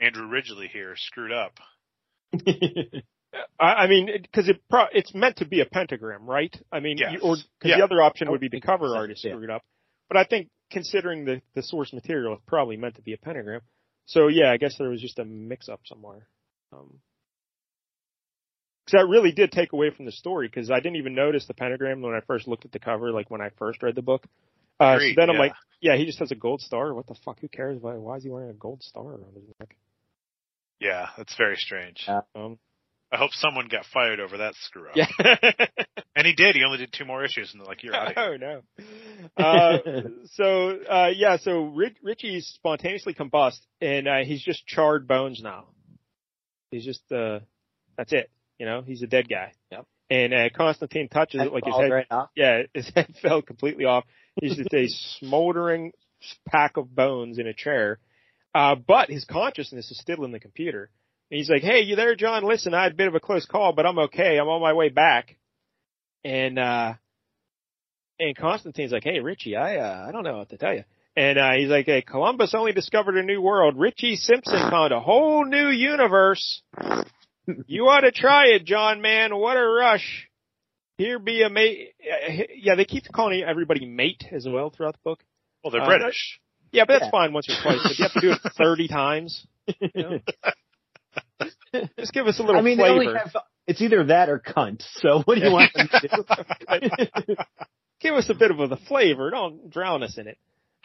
Andrew Ridgeley here screwed up. <laughs> I, I mean, because it, pro- it's meant to be a pentagram, right? I mean, Yes. you, or because Yeah. the other option would be the make cover sense, artist yeah. screwed up. But I think considering the the source material, it's probably meant to be a pentagram. So yeah, I guess there was just a mix up somewhere. Um, because that really did take away from the story because I didn't even notice the pentagram when I first looked at the cover, like when I first read the book. Uh, so Agreed, then I'm yeah. like, yeah, he just has a gold star. What the fuck? Who cares? Why, why is he wearing a gold star around his neck? Yeah, that's very strange. Um, I hope someone got fired over that screw up. yeah. <laughs> And he did. He only did two more issues, and they're like, "You're out of here." <laughs> oh no. Uh, so uh, yeah, so Rich, Richie spontaneously combust, and uh, he's just charred bones now. He's just uh, that's it. You know, he's a dead guy. Yep. And uh, Constantine touches it like his head. right. Yeah, <laughs> his head fell completely off. He's just a smoldering pack of bones in a chair. Uh, but his consciousness is still in the computer. And he's like, Hey, you there, John? Listen, I had a bit of a close call, but I'm okay. I'm on my way back. And, uh, and Constantine's like, Hey, Richie, I, uh, I don't know what to tell you. And, uh, he's like, Hey, Columbus only discovered a new world. Richie Simpson found a whole new universe. <laughs> You ought to try it, John, man. What a rush. Here be a mate. Yeah, they keep calling everybody mate as well throughout the book. Well, they're Uh, British. Yeah, but that's Yeah. fine once or twice. But you have to do it <laughs> 30 times. You know? <laughs> <laughs> Just give us a little I mean, they flavor. only have, it's either that or cunt. So what do you want them to do? <laughs> give us a bit of the flavor. Don't drown us in it.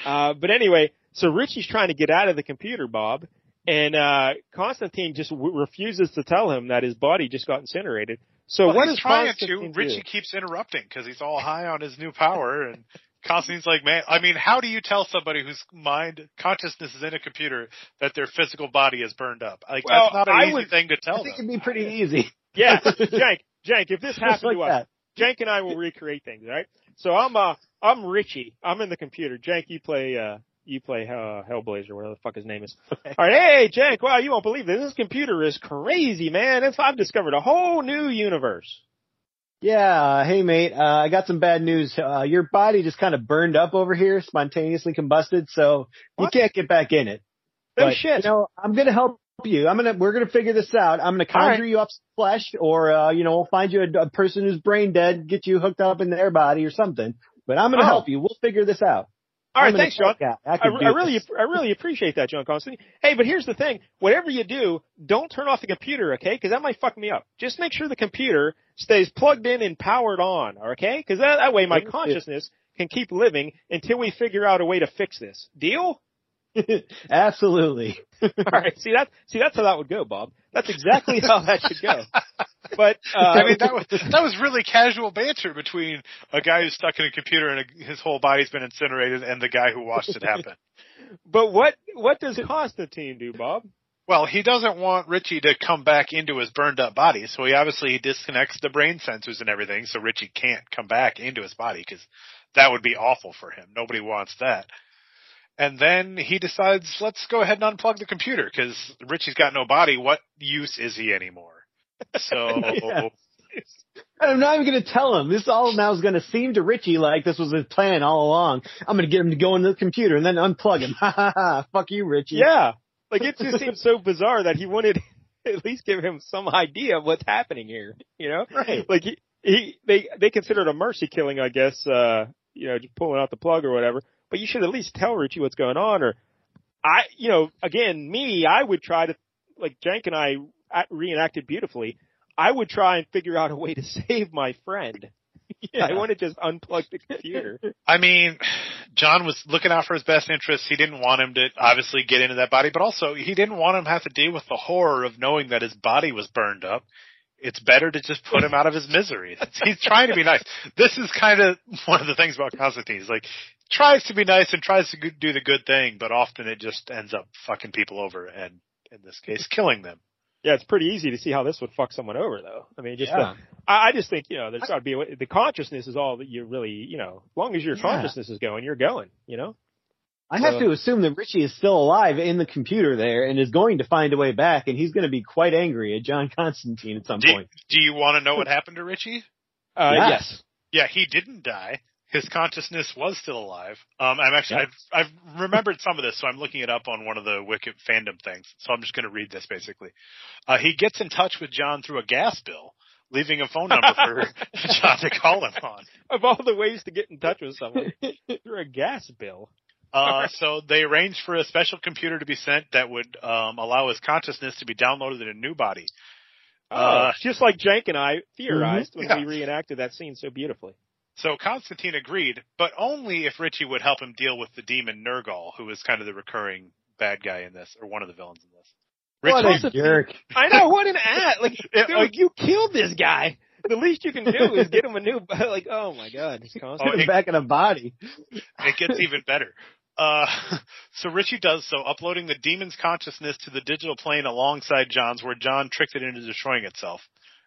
Uh, but anyway, so Richie's trying to get out of the computer, Bob, and uh, Constantine just w- refuses to tell him that his body just got incinerated. So well, what he's does trying to. Constantine do? Richie keeps interrupting because he's all high on his new power, and Constantine's like, "Man, I mean, how do you tell somebody whose mind consciousness is in a computer that their physical body is burned up? Like Well, that's not an I easy would- thing to tell. I think them." it'd be pretty easy. Yeah, <laughs> Jank, Jank, if this happened like to us, that. Jank and I will recreate things, right? So I'm uh I'm Richie. I'm in the computer. Jank, you play uh you play uh, Hellblazer, whatever the fuck his name is. All right, hey Jank, wow, you won't believe this. This computer is crazy, man. It's, I've discovered a whole new universe. Yeah, hey mate, uh, I got some bad news. Uh, your body just kind of burned up over here, spontaneously combusted, so What? you can't get back in it. No But, shit. You know, I'm gonna help you. I'm gonna, we're gonna figure this out. I'm gonna conjure right. you up some flesh, or uh, you know, we'll find you a, a person who's brain dead, get you hooked up in their body or something. But I'm gonna Oh. help you. We'll figure this out. All right, thanks, John. I, I, I really, this. I really appreciate that, John Constantine. Hey, but here's the thing: whatever you do, don't turn off the computer, okay? Because that might fuck me up. Just make sure the computer stays plugged in and powered on, okay? Because that, that way my consciousness can keep living until we figure out a way to fix this. Deal? <laughs> Absolutely. <laughs> All right. See that? See that's how that would go, Bob. That's exactly how that should go. <laughs> But uh, I mean, that was that was really casual banter between a guy who's stuck in a computer and a, his whole body's been incinerated, and the guy who watched it happen. but what what does Constantine do, Bob? Well, he doesn't want Richie to come back into his burned up body, so he obviously he disconnects the brain sensors and everything, so Richie can't come back into his body because that would be awful for him. Nobody wants that. And then he decides, let's go ahead and unplug the computer because Richie's got no body. What use is he anymore? <laughs> So Yeah. I'm not even going to tell him. This all now is going to seem to Richie like this was his plan all along. I'm going to get him to go into the computer and then unplug him. <laughs> Ha ha ha. Fuck you, Richie. Yeah. Like it just seems so bizarre that he wanted <laughs> at least give him some idea of what's happening here. You know? Right. Like he, he they they consider it a mercy killing, I guess, uh, you know, just pulling out the plug or whatever. But you should at least tell Richie what's going on or I you know, again, me, I would try to like Jank and I act- reenacted beautifully. I would try and figure out a way to <laughs> save my friend. <laughs> I want to <laughs> just unplug the computer. I mean, John was looking out for his best interests. He didn't want him to obviously get into that body, but also he didn't want him to have to deal with the horror of knowing that his body was burned up. It's better to just put him out of his misery. He's trying to be nice. This is kind of one of the things about Constantine. He's like, tries to be nice and tries to do the good thing, but often it just ends up fucking people over and in this case, killing them. Yeah, it's pretty easy to see how this would fuck someone over, though. I mean, just the, I, I just think you know there's got to be a the consciousness is all that you really you know. As long as your Yeah. consciousness is going, you're going. You know. I have to assume that Richie is still alive in the computer there and is going to find a way back and he's going to be quite angry at John Constantine at some Do, point. do you want to know what happened to Richie? Uh, Yes. yes. Yeah, he didn't die. His consciousness was still alive. Um, I'm actually, Yep. I've, I've remembered some of this, so I'm looking it up on one of the Wiki fandom things. So I'm just going to read this basically. Uh, he gets in touch with John through a gas bill, leaving a phone number for <laughs> <laughs> John to call him on. Of all the ways to get in touch with someone, <laughs> through a gas bill. Uh, so they arranged for a special computer to be sent that would um, allow his consciousness to be downloaded in a new body. Oh, Uh, just like Jank and I theorized when Yeah. we reenacted that scene so beautifully. So Constantine agreed, but only if Richie would help him deal with the demon Nergal, who is kind of the recurring bad guy in this, or one of the villains in this. What Richie, a jerk. I know what an ad! Like, <laughs> Yeah, like- you killed this guy. The least you can do is get him a new. <laughs> Like, oh my god, it's constant. Oh, it- back in a body. it gets even better. Uh, <laughs> so Richie does so, uploading the demon's consciousness to the digital plane alongside John's, where John tricked it into destroying itself.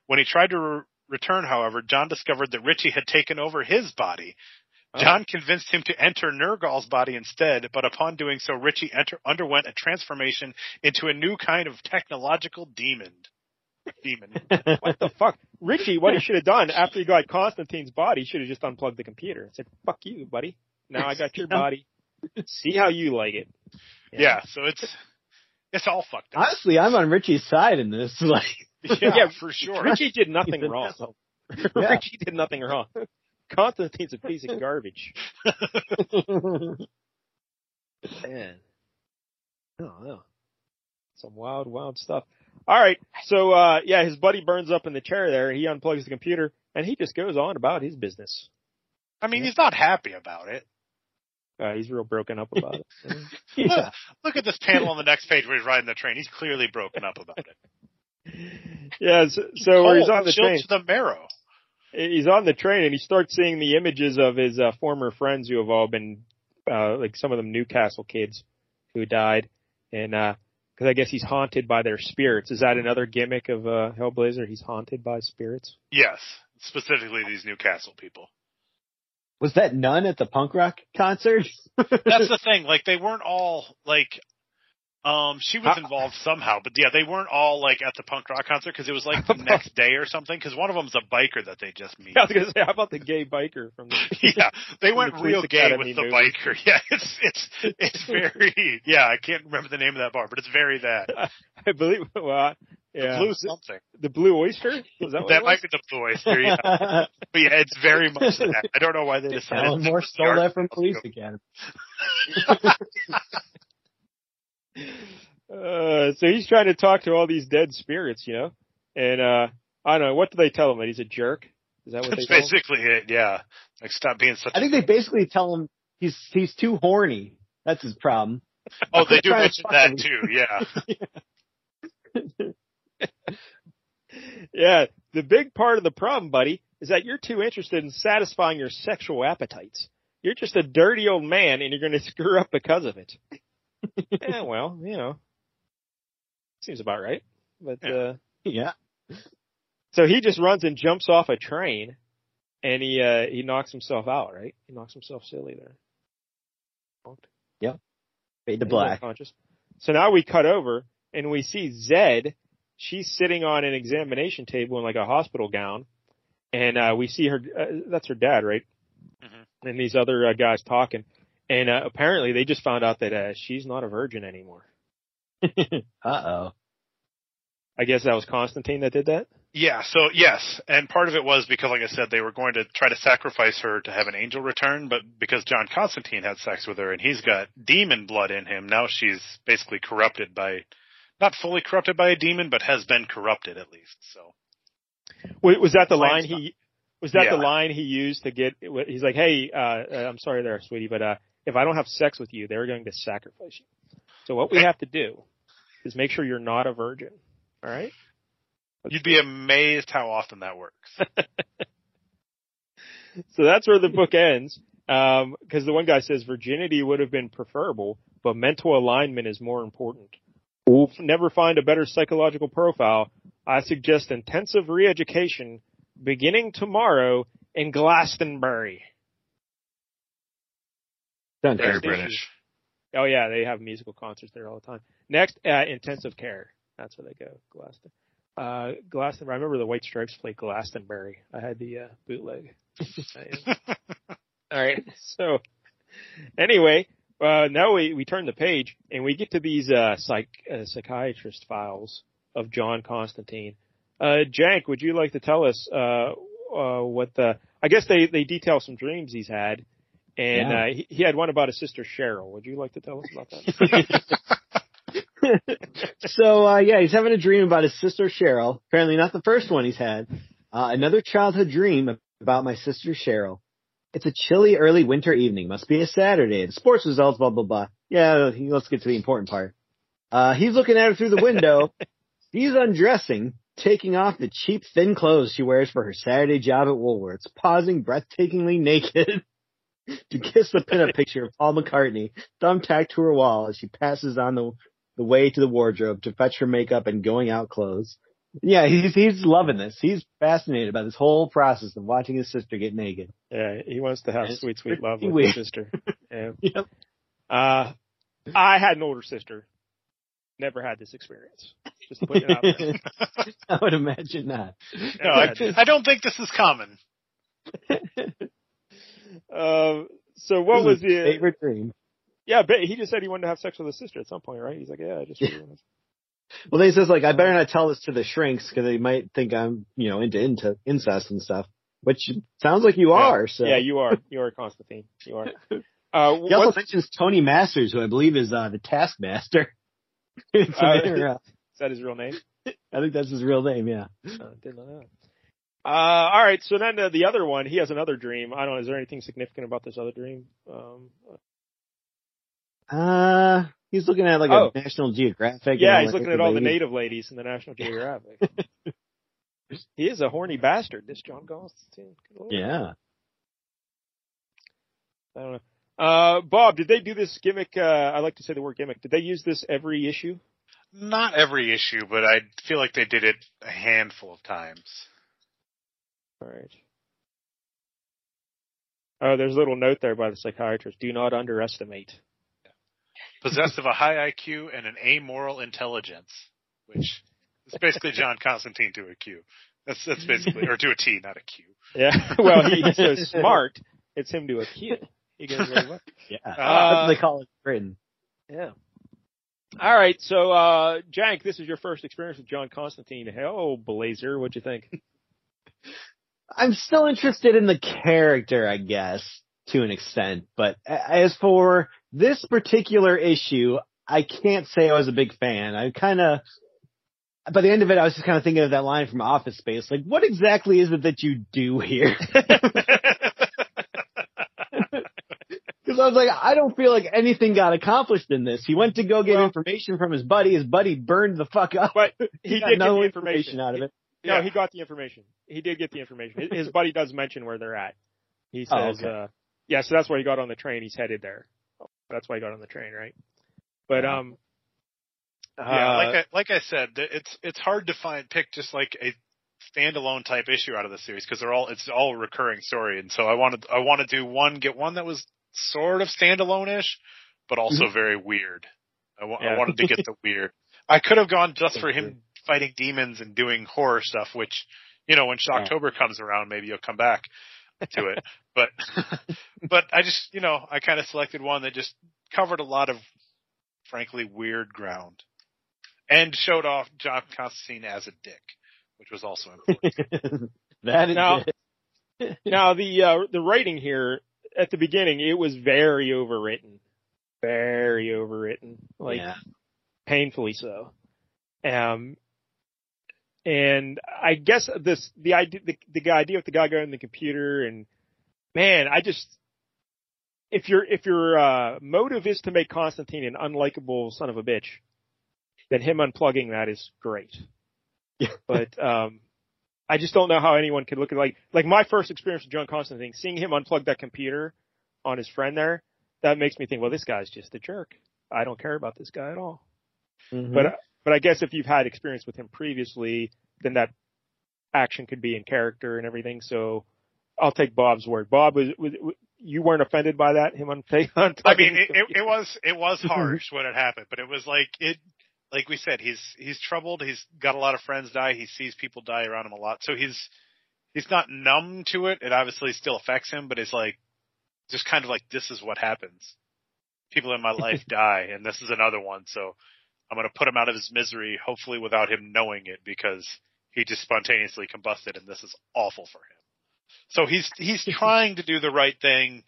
When he tried to re- return, however, John discovered that Richie had taken over his body. Oh. John convinced him to enter Nergal's body instead, but upon doing so, Richie enter- underwent a transformation into a new kind of technological demon. Demon. <laughs> what the fuck? Richie, what he should have done after he got Constantine's body, he should have just unplugged the computer and said, "Fuck you, buddy. Now I got your <laughs> body. See how you like it." Yeah, so it's it's all fucked up. Honestly, I'm on Richie's side in this. <laughs> Like, Yeah, Yeah, for sure. Richie did nothing wrong. <laughs> <laughs> Yeah. Richie did nothing wrong. Constantine's a piece of garbage. <laughs> Man. Oh, no. Some wild, wild stuff. All right. So, uh, yeah, his buddy burns up in the chair there. He unplugs the computer and he just goes on about his business. I mean, he's not happy about it. Uh, he's real broken up about it. Yeah. Look at this panel on the next page where he's riding the train. He's clearly broken up about it. <laughs> yeah. So, so he's on the train, to the marrow. he's on the train and he starts seeing the images of his uh, former friends who have all been, uh, like some of them Newcastle kids who died. And, uh, cause I guess he's haunted by their spirits. Is that another gimmick of, uh, Hellblazer? He's haunted by spirits? Yes, specifically these Newcastle people. Was that none at the punk rock concert? That's the <laughs> thing. Like they weren't all like. Um, she was involved somehow, but yeah, they weren't all like at the punk rock concert because it was like <laughs> the next day or something. Because one of them's a biker that they just meet. <laughs> I was gonna say, how about the gay biker from the, <laughs> yeah, they went the real gay Academy with the movie. biker. Yeah, it's it's it's very yeah. I can't remember the name of that bar, but it's very that. I believe, well, yeah. The Blue something. The Blue Oyster? Was that what That it was? might be the blue oyster. Yeah, but yeah, it's very much that. I don't know why they decided. Alan to Moore put the stole that from Police Academy. Uh, so he's trying to talk to all these dead spirits, you know? And, uh, I don't know, what do they tell him? That he's a jerk? Is that what they That's tell him? basically it. Yeah, like stop being such. I think they basically tell him he's he's too horny. That's his problem. <laughs> oh, they <laughs> do Try to mention that him. too. Yeah. <laughs> Yeah, the big part of the problem, buddy, is that you're too interested in satisfying your sexual appetites. You're just a dirty old man and you're going to screw up because of it. Yeah, <laughs> well, you know, seems about right. But, Yeah. uh, <laughs> Yeah. so he just runs and jumps off a train and he, uh, he knocks himself out, right? He knocks himself silly there. Yep. Fade to black. unconscious. So now we cut over and we see Zed. She's sitting on an examination table in like a hospital gown, and uh, we see her. Uh, that's her dad, right? Mhm. And these other uh, guys talking, and uh, apparently they just found out that uh, she's not a virgin anymore. <laughs> Uh oh. I guess that was Constantine that did that. Yeah, so yes, and part of it was because, like I said, they were going to try to sacrifice her to have an angel return, but because John Constantine had sex with her and he's got demon blood in him, now she's basically corrupted by, not fully corrupted by a demon, but has been corrupted at least. So Wa- Was that the line he? Was that the line he used to get? He's like, "Hey, uh, uh, I'm sorry there, sweetie, but uh, if I don't have sex with you, they're going to sacrifice you. So what we have to do is make sure you're not a virgin. All right? you'd be amazed how often that works. <laughs> So that's where the book ends. Um, cause the one guy says virginity would have been preferable, but mental alignment is more important. We'll f- never find a better psychological profile. I suggest intensive re-education beginning tomorrow in Glastonbury. Sounds Very Very. British. Oh yeah, they have musical concerts there all the time. Next, uh, intensive care. That's where they go. Glaston. Uh, Glastonbury. I remember the White Stripes played Glastonbury. I had the uh, bootleg. <laughs> all right. So anyway, uh, now we, we turn the page and we get to these, uh, psych, uh, psychiatrist files of John Constantine. Uh, Jank, would you like to tell us, uh, uh, what the, I guess they, they detail some dreams he's had. And, Yeah. uh, he, he had one about his sister Cheryl. Would you like to tell us about that? <laughs> so uh yeah, he's having a dream about his sister Cheryl. Apparently not the first one he's had. Uh another childhood dream about my sister Cheryl. It's a chilly early winter evening. Must be a Saturday. The sports results, blah blah blah. Yeah, let's get to the important part. Uh he's looking at her through the window. <laughs> He's undressing, taking off the cheap thin clothes she wears for her Saturday job at Woolworths, pausing breathtakingly naked to kiss the pinup <laughs> picture of Paul McCartney, thumbtacked to her wall as she passes on the the way to the wardrobe to fetch her makeup and going out clothes. Yeah, he's he's loving this. He's fascinated by this whole process of watching his sister get naked. yeah, he wants to have It's sweet, sweet love pretty with his sister. <laughs> Yeah. Yep. Uh, I had an older sister. Never had this experience. Just putting it out there. <laughs> I would imagine not. No, I, I don't think this is common. Um, so what was His the favorite dream? Yeah, but he just said he wanted to have sex with his sister at some point, right? He's like, yeah, I just. Yeah. Well, then he says like, I better not tell this to the shrinks because they might think I'm, you know, into into incest and stuff. Which sounds like you Yeah. are. So Yeah, you are. You are Constantine. You are. <laughs> Uh, He also mentions Tony Masters, who I believe is uh, the Taskmaster. <laughs> Uh, is that his real name? <laughs> I think that's his real name. Yeah. Uh, didn't know that. Uh, all right. So then uh, the other one, he has another dream. I don't know. Is there anything significant about this other dream? Um, Uh, he's looking at like Oh. a National Geographic. yeah, all he's that looking at all the native ladies in the National <laughs> Geographic. he is a horny bastard, this John Constantine. Yeah. I don't know. Uh, Bob, did they do this gimmick? Uh, I like to say the word gimmick. Did they use this every issue? Not every issue, but I feel like they did it a handful of times. All right. Oh, there's a little note there by the psychiatrist. Do not underestimate. Possessed of a high IQ and an amoral intelligence, which is basically John Constantine to a Q. That's that's basically or to a T, not a Q. Yeah. <laughs> well, he, he's so smart. It's him to a Q. He goes very well. <laughs> Yeah. Uh, that's what they call it in Britain. Yeah. All right. So, uh, Jank, this is your first experience with John Constantine. Hell, Blazer. What'd you think? <laughs> I'm still interested in the character, I guess, to an extent. But as for this particular issue, I can't say I was a big fan. I kind of, by the end of it, I was just kind of thinking of that line from Office Space. Like, what exactly is it that you do here? <laughs> Because I was like, I don't feel like anything got accomplished in this. He went to go get Well- information from his buddy. His buddy burned the fuck up. But <laughs> he got did get no the information. out of it. No, Yeah. he got the information. He did get the information. His, buddy does mention where they're at. He Oh, says, okay. uh, yeah, so that's why he got on the train. He's headed there. That's why he got on the train, right? But, Yeah. um, yeah, uh, like I, like I said, it's it's hard to find pick just like a standalone type issue out of the series because they're all it's all a recurring story, and so I wanted I want to do one get one that was sort of standalone ish, but also very weird. I wa- I wanted to get <laughs> the weird. I could have gone just for him fighting demons and doing horror stuff, which you know when Yeah. Shocktober comes around, maybe you'll come back to it. <laughs> but but I just you know I kind of selected one that just covered a lot of frankly weird ground and showed off John Constantine as a dick, which was also important. <laughs> that is Now- it. <laughs> now the, uh, the writing here at the beginning, it was very overwritten. Very overwritten. Like, yeah. painfully so. Um, and I guess this the idea the, the idea of the guy going on the computer and man, I just if your if your uh, motive is to make Constantine an unlikable son of a bitch, then him unplugging that is great. Yeah. <laughs> But um, I just don't know how anyone could look at like like my first experience with John Constantine, seeing him unplug that computer on his friend there, that makes me think, well, this guy's just a jerk. I don't care about this guy at all. Mhm. But but I guess if you've had experience with him previously, then that action could be in character and everything. So I'll take Bob's word. Bob was, was you weren't offended by that him on <laughs> on I mean, it, it, it was it was <laughs> harsh when it happened, but it was like it. Like we said, he's he's troubled. He's got a lot of friends die. He sees people die around him a lot, so he's he's not numb to it. It obviously still affects him, but it's like just kind of like this is what happens. People in my life <laughs> die, and this is another one. So I'm going to put him out of his misery, hopefully without him knowing it, because he just spontaneously combusted, and this is awful for him. So he's he's <laughs> trying to do the right thing,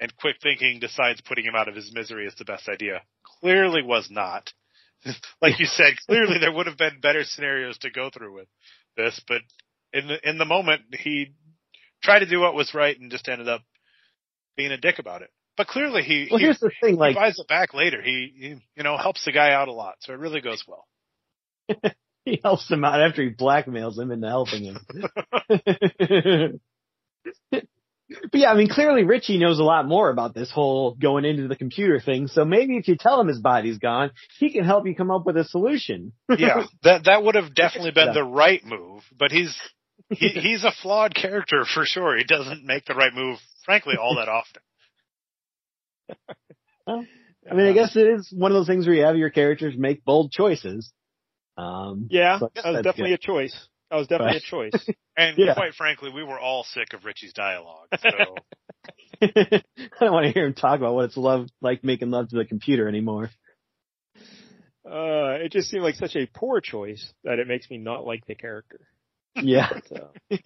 and quick thinking decides putting him out of his misery is the best idea. Clearly was not. <laughs> like you <laughs> said, clearly there would have been better scenarios to go through with this, but in the in the moment he tried to do what was right and just ended up being a dick about it. But clearly he well, he, here's the thing, like, buys it back later. He, he you know helps the guy out a lot, so it really goes well. <laughs> he helps him out after he blackmails him into helping him. <laughs> but yeah, I mean, clearly Richie knows a lot more about this whole going into the computer thing. So maybe if you tell him his body's gone, he can help you come up with a solution. <laughs> yeah, that that would have definitely been the right move. But he's he, he's a flawed character for sure. He doesn't make the right move, frankly, all that often. I mean, I guess it is one of those things where you have your characters make bold choices. Um, yeah, so that was that's definitely a choice. That was definitely a choice. <laughs> And Yeah. quite frankly, we were all sick of Richie's dialogue. <laughs> So I don't want to hear him talk about what it's love like making love to the computer anymore. Uh, it just seemed like such a poor choice that it makes me not like the character. Yeah. So, <laughs>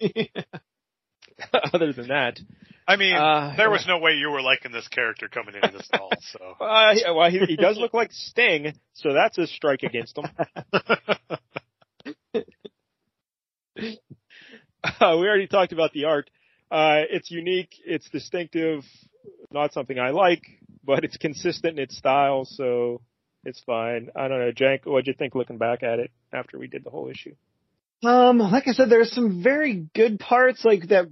other than that, I mean, Uh, there was no way you were liking this character coming into this all. So <laughs> Uh, well, he, he does look like Sting, so that's a strike against him. <laughs> Uh, we already talked about the art. Uh, it's unique, it's distinctive, not something I like, but it's consistent in its style, so it's fine. I don't know, Jank, what'd you think looking back at it after we did the whole issue? Um, like I said, there's some very good parts, like that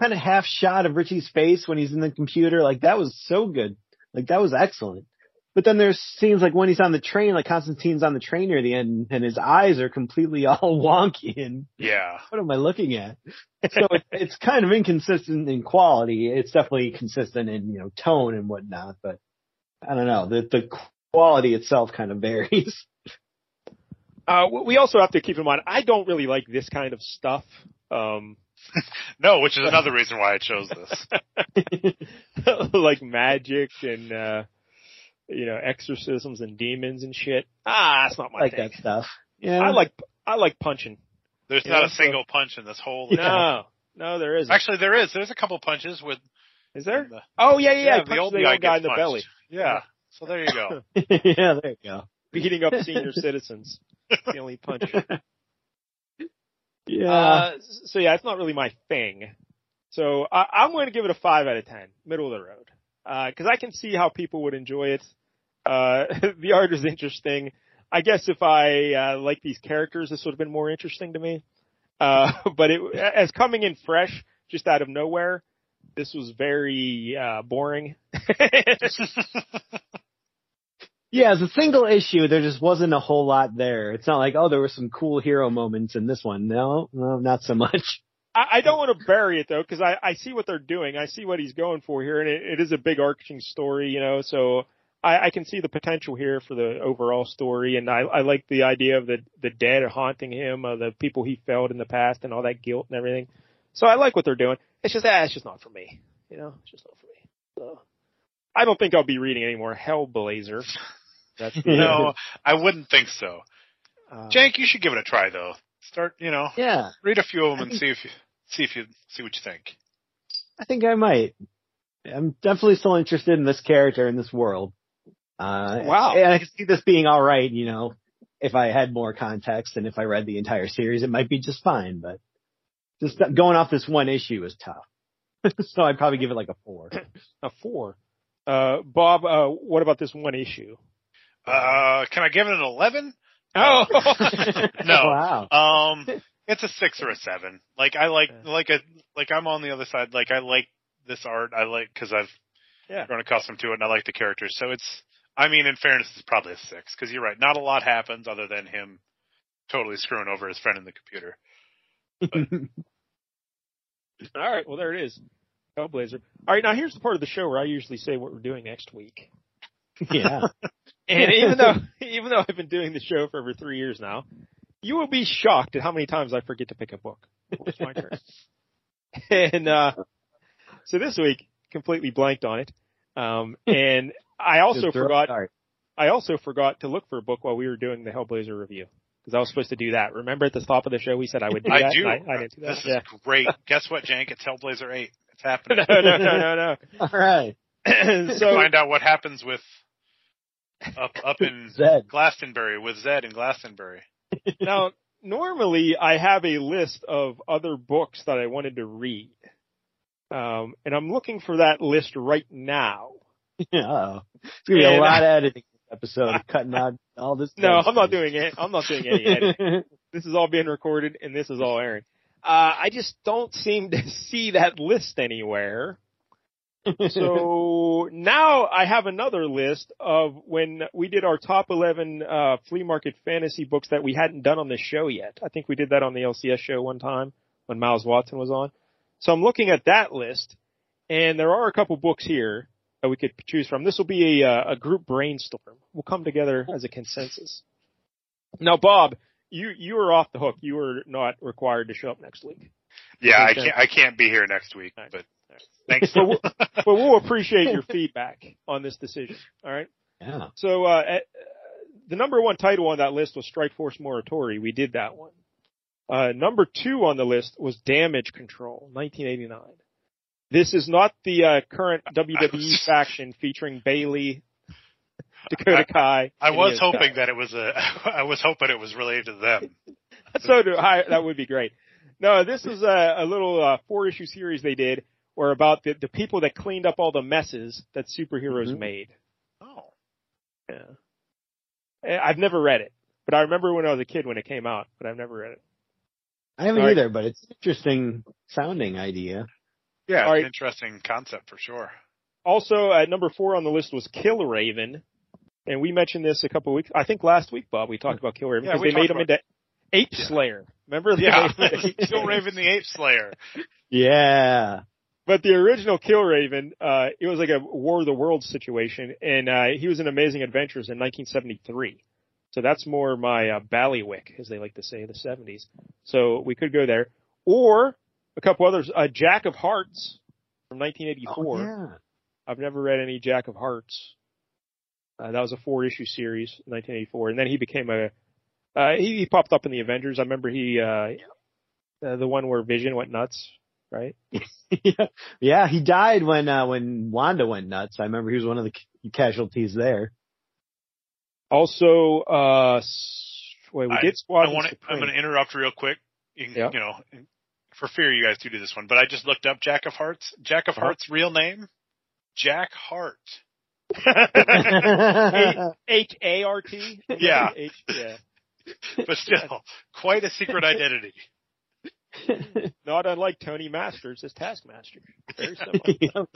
kind of half shot of Richie's face when he's in the computer. Like that was so good. Like that was excellent. But then there's scenes like when he's on the train, like Constantine's on the train near the end and his eyes are completely <laughs> all wonky and yeah, what am I looking at? So it, it's kind of inconsistent in quality. It's definitely consistent in, you know, tone and whatnot, but I don't know. The, the quality itself kind of <laughs> varies. Uh, we also have to keep in mind, I don't really like this kind of stuff. Um, <laughs> no, which is another reason why I chose this. <laughs> like magic and, uh, you know, exorcisms and demons and shit. Ah, that's not my like thing. that stuff. Yeah. I like, I like punching. There's Yeah, not a so- single punch in this whole. No, no, there isn't. Actually, there is. There's a couple punches with. Is there? the- Oh yeah, yeah, yeah. yeah, the old the guy old guy in gets the belly, punched. Yeah. So there you go. <laughs> yeah, there you go. beating up senior citizens. The only punch. Yeah. Uh, so yeah, it's not really my thing. So I, I'm going to give it a five out of ten, middle of the road, because I can see how people would enjoy it. Uh, <laughs> the art is interesting. I guess if I uh, like these characters, this would have been more interesting to me. Uh, <laughs> but it, as coming in fresh, just out of nowhere, this was very uh, boring. <laughs> Yeah, as a single issue, there just wasn't a whole lot there. It's not like, oh, there were some cool hero moments in this one. No, no, not so much. <laughs> I, I don't want to bury it though, because I, I see what they're doing. I see what he's going for here, and it, it is a big arching story, you know. So I, I can see the potential here for the overall story, and I, I like the idea of the the dead haunting him, uh, the people he failed in the past, and all that guilt and everything. So I like what they're doing. It's just, ah, it's just not for me, you know. It's just not for me. So I don't think I'll be reading any more Hellblazer. <laughs> That's <laughs> no, I wouldn't think so. uh, Jank, you should give it a try though. Start, you know, Yeah, read a few of them and see if you see if you see what you think. I think I might. I'm definitely still interested in this character in this world. Uh, Wow. And I can see this being all right, you know, if I had more context and if I read the entire series, it might be just fine. But just going off this one issue is tough. <laughs> so I'd probably give it like a four. a four. Uh, Bob, uh, what about this one issue? Uh, can I give it an eleven? Oh, <laughs> No. Wow. Um, it's a six or a seven. Like I like like a like I'm on the other side. Like I like this art. I like because I've Yeah. grown accustomed to it, and I like the characters. So it's. I mean, in fairness, it's probably a six because you're right. Not a lot happens other than him totally screwing over his friend in the computer. <laughs> all right. Well, there it is. Hellblazer. All right. Now here's the part of the show where I usually say what we're doing next week. Yeah. <laughs> And even <laughs> though, even though I've been doing the show for over three years now, you will be shocked at how many times I forget to pick a book. It's my turn. <laughs> and, uh, so this week, completely blanked on it. Um, and I also forgot, a. I also forgot to look for a book while we were doing the Hellblazer review. Because I was supposed to do that. Remember at the top of the show we said I would do I that? do. I, I didn't do that. This Yeah. is great. Guess what, Jank? It's Hellblazer eight. It's happening. no, no, no, no, no. All right. <clears throat> so Find out what happens with up up in <laughs> Zed. Glastonbury with Zed in Glastonbury. <laughs> now, normally I have a list of other books that I wanted to read. Um, and I'm looking for that list right now. <laughs> Uh-oh. It's gonna be a And- lot of editing this episode, cutting out all this. No, I'm not doing it. I'm not doing any editing. This is all being recorded and this is all airing. Uh, I just don't seem to see that list anywhere. <laughs> So now I have another list of when we did our top 11 uh, flea market fantasy books that we hadn't done on the show yet. I think we did that on the LCS show one time when Miles Watson was on. So I'm looking at that list, and there are a couple books here that we could choose from. This will be a, uh, a group brainstorm. We'll come together as a consensus. Now, Bob, you you are off the hook. You are not required to show up next week. Yeah, I can't I can't be here next week, Alright. but thanks. But we'll, but we'll appreciate your feedback on this decision. All right. yeah. So uh, at, the number one title on that list was Strike Force Morituri. We did that one. Uh, number two on the list was Damage Control, 1989. This is not the uh, current WWE <laughs> faction featuring Bayley, Dakota Kai. I and was hoping Sky. that it was a. <laughs> I was hoping it was related to them. <laughs> so do I. That would be great. No, this is a, a little uh, four issue series they did, where about the, the people that cleaned up all the messes that superheroes Mhm. made. Oh, Yeah. Eh, I've never read it, but I remember when I was a kid when it came out, but I've never read it. I haven't All right. either, but it's an interesting sounding idea. yeah, All it's right. an interesting concept for sure. Also, at number four on the list was Killraven, and we mentioned this a couple weeks. I think last week, Bob, we talked about Killraven because we they made him into Ape Slayer. Remember? They Yeah, made him <laughs> Killraven the Ape Slayer. <laughs> Yeah. But the original Killraven, uh, it was like a War of the Worlds situation, and uh, he was in Amazing Adventures in 1973. So that's more my uh, ballywick, as they like to say, the 70s. So we could go there, or a couple others. Uh, Jack of Hearts from 1984. Oh, yeah. I've never read any Jack of Hearts. Uh, that was a four issue series, 1984, and then he became a. Uh, he, he popped up in the Avengers. I remember he, uh, uh, the one where Vision went nuts, right? <laughs> yeah. Yeah, he died when uh when Wanda went nuts. I remember he was one of the ca- casualties there. Also, uh, wait, we I- did I Squadron want to. I'm going to interrupt real quick. You, can- Yeah. you know, for fear you guys do do this one, but I just looked up Jack of Hearts. Jack of Uh-huh. Hearts' real name, Jack Hart. <laughs> H A R T. Yeah. H, yeah. <laughs> But still, quite a secret identity. <laughs> Not unlike Tony Masters as Taskmaster. Very <laughs> similar. Yep.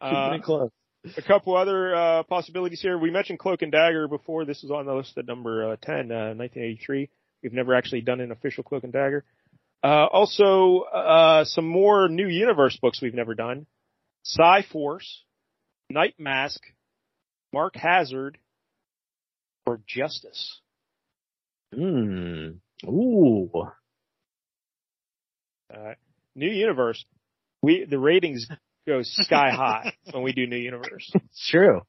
Uh, close. a couple other uh, possibilities here. We mentioned Cloak and Dagger before. This is on the list at number uh, 10, uh, 1983. We've never actually done an official Cloak and Dagger. Uh, also, uh, some more new universe books we've never done. Psy Force, Nightmask, Mark Hazard, or Justice. Hmm. Ooh. Uh, new universe. We the ratings go sky high <laughs> when we do new universe. It's true.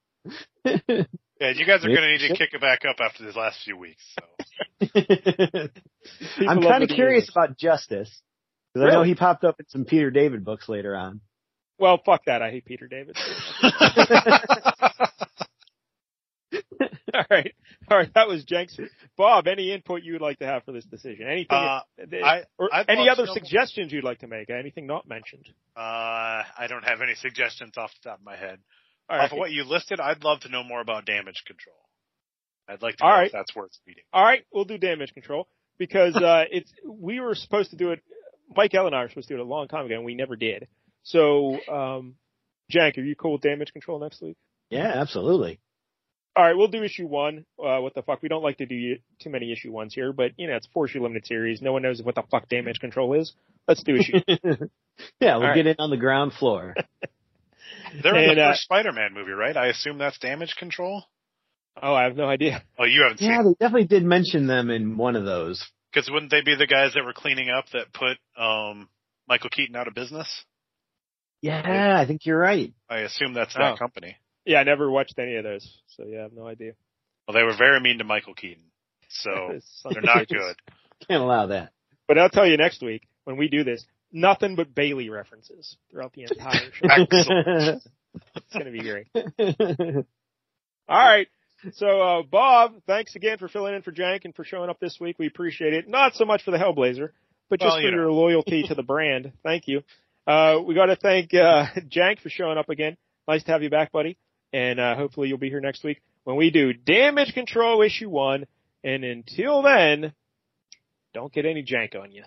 <laughs> Yeah, you guys are going to need to kick it back up after these last few weeks. So. <laughs> I'm kind of curious universe. about Justice. Because I know he popped up in some Peter David books later on. Well, fuck that. I hate Peter David. All right. <laughs> All right. That was Jenks. Bob, any input you would like to have for this decision? Anything, Uh, I- or I'd any other to suggestions you'd like to make? Anything not mentioned? Uh, I don't have any suggestions off the top of my head. All Off right. of what you listed, I'd love to know more about damage control. I'd like to All know right. if that's worth reading. All right. We'll do damage control because, uh, <laughs> it's, we were supposed to do it. Mike Ellen and I were supposed to do it a long time ago and we never did. So, um, Jank, are you cool with damage control next week? Yeah, absolutely. All right, we'll do issue one. Uh, what the fuck? We don't like to do too many issue ones here, but you know, it's a four issue limited series. No one knows what the fuck damage control is. Let's do issue. <laughs> yeah, we'll All right. get in on the ground floor. <laughs> They're in And, the uh, first Spider-Man movie, right? I assume that's damage control. oh, I have no idea. Oh, you haven't yeah, seen? they definitely did mention them in one of those. Because wouldn't they be the guys that were cleaning up that put um Michael Keaton out of business? Yeah, I think you're right. I assume that's Oh. that company. Yeah, I never watched any of those, so yeah, I have no idea. Well, they were very mean to Michael Keaton, so <laughs> they're not bitches. good. Can't allow that. But I'll tell you next week when we do this, nothing but Bayley references throughout the entire show. Excellent. <laughs> it's gonna be great. All right. So, uh, Bob, thanks again for filling in for Jank and for showing up this week. We appreciate it. Not so much for the Hellblazer, but just Well, you for know. your loyalty to the <laughs> brand. Thank you. Uh, we got to thank uh, Jank for showing up again. Nice to have you back, buddy. And uh, hopefully you'll be here next week when we do Damage Control Issue 1. And until then, don't get any jank on you.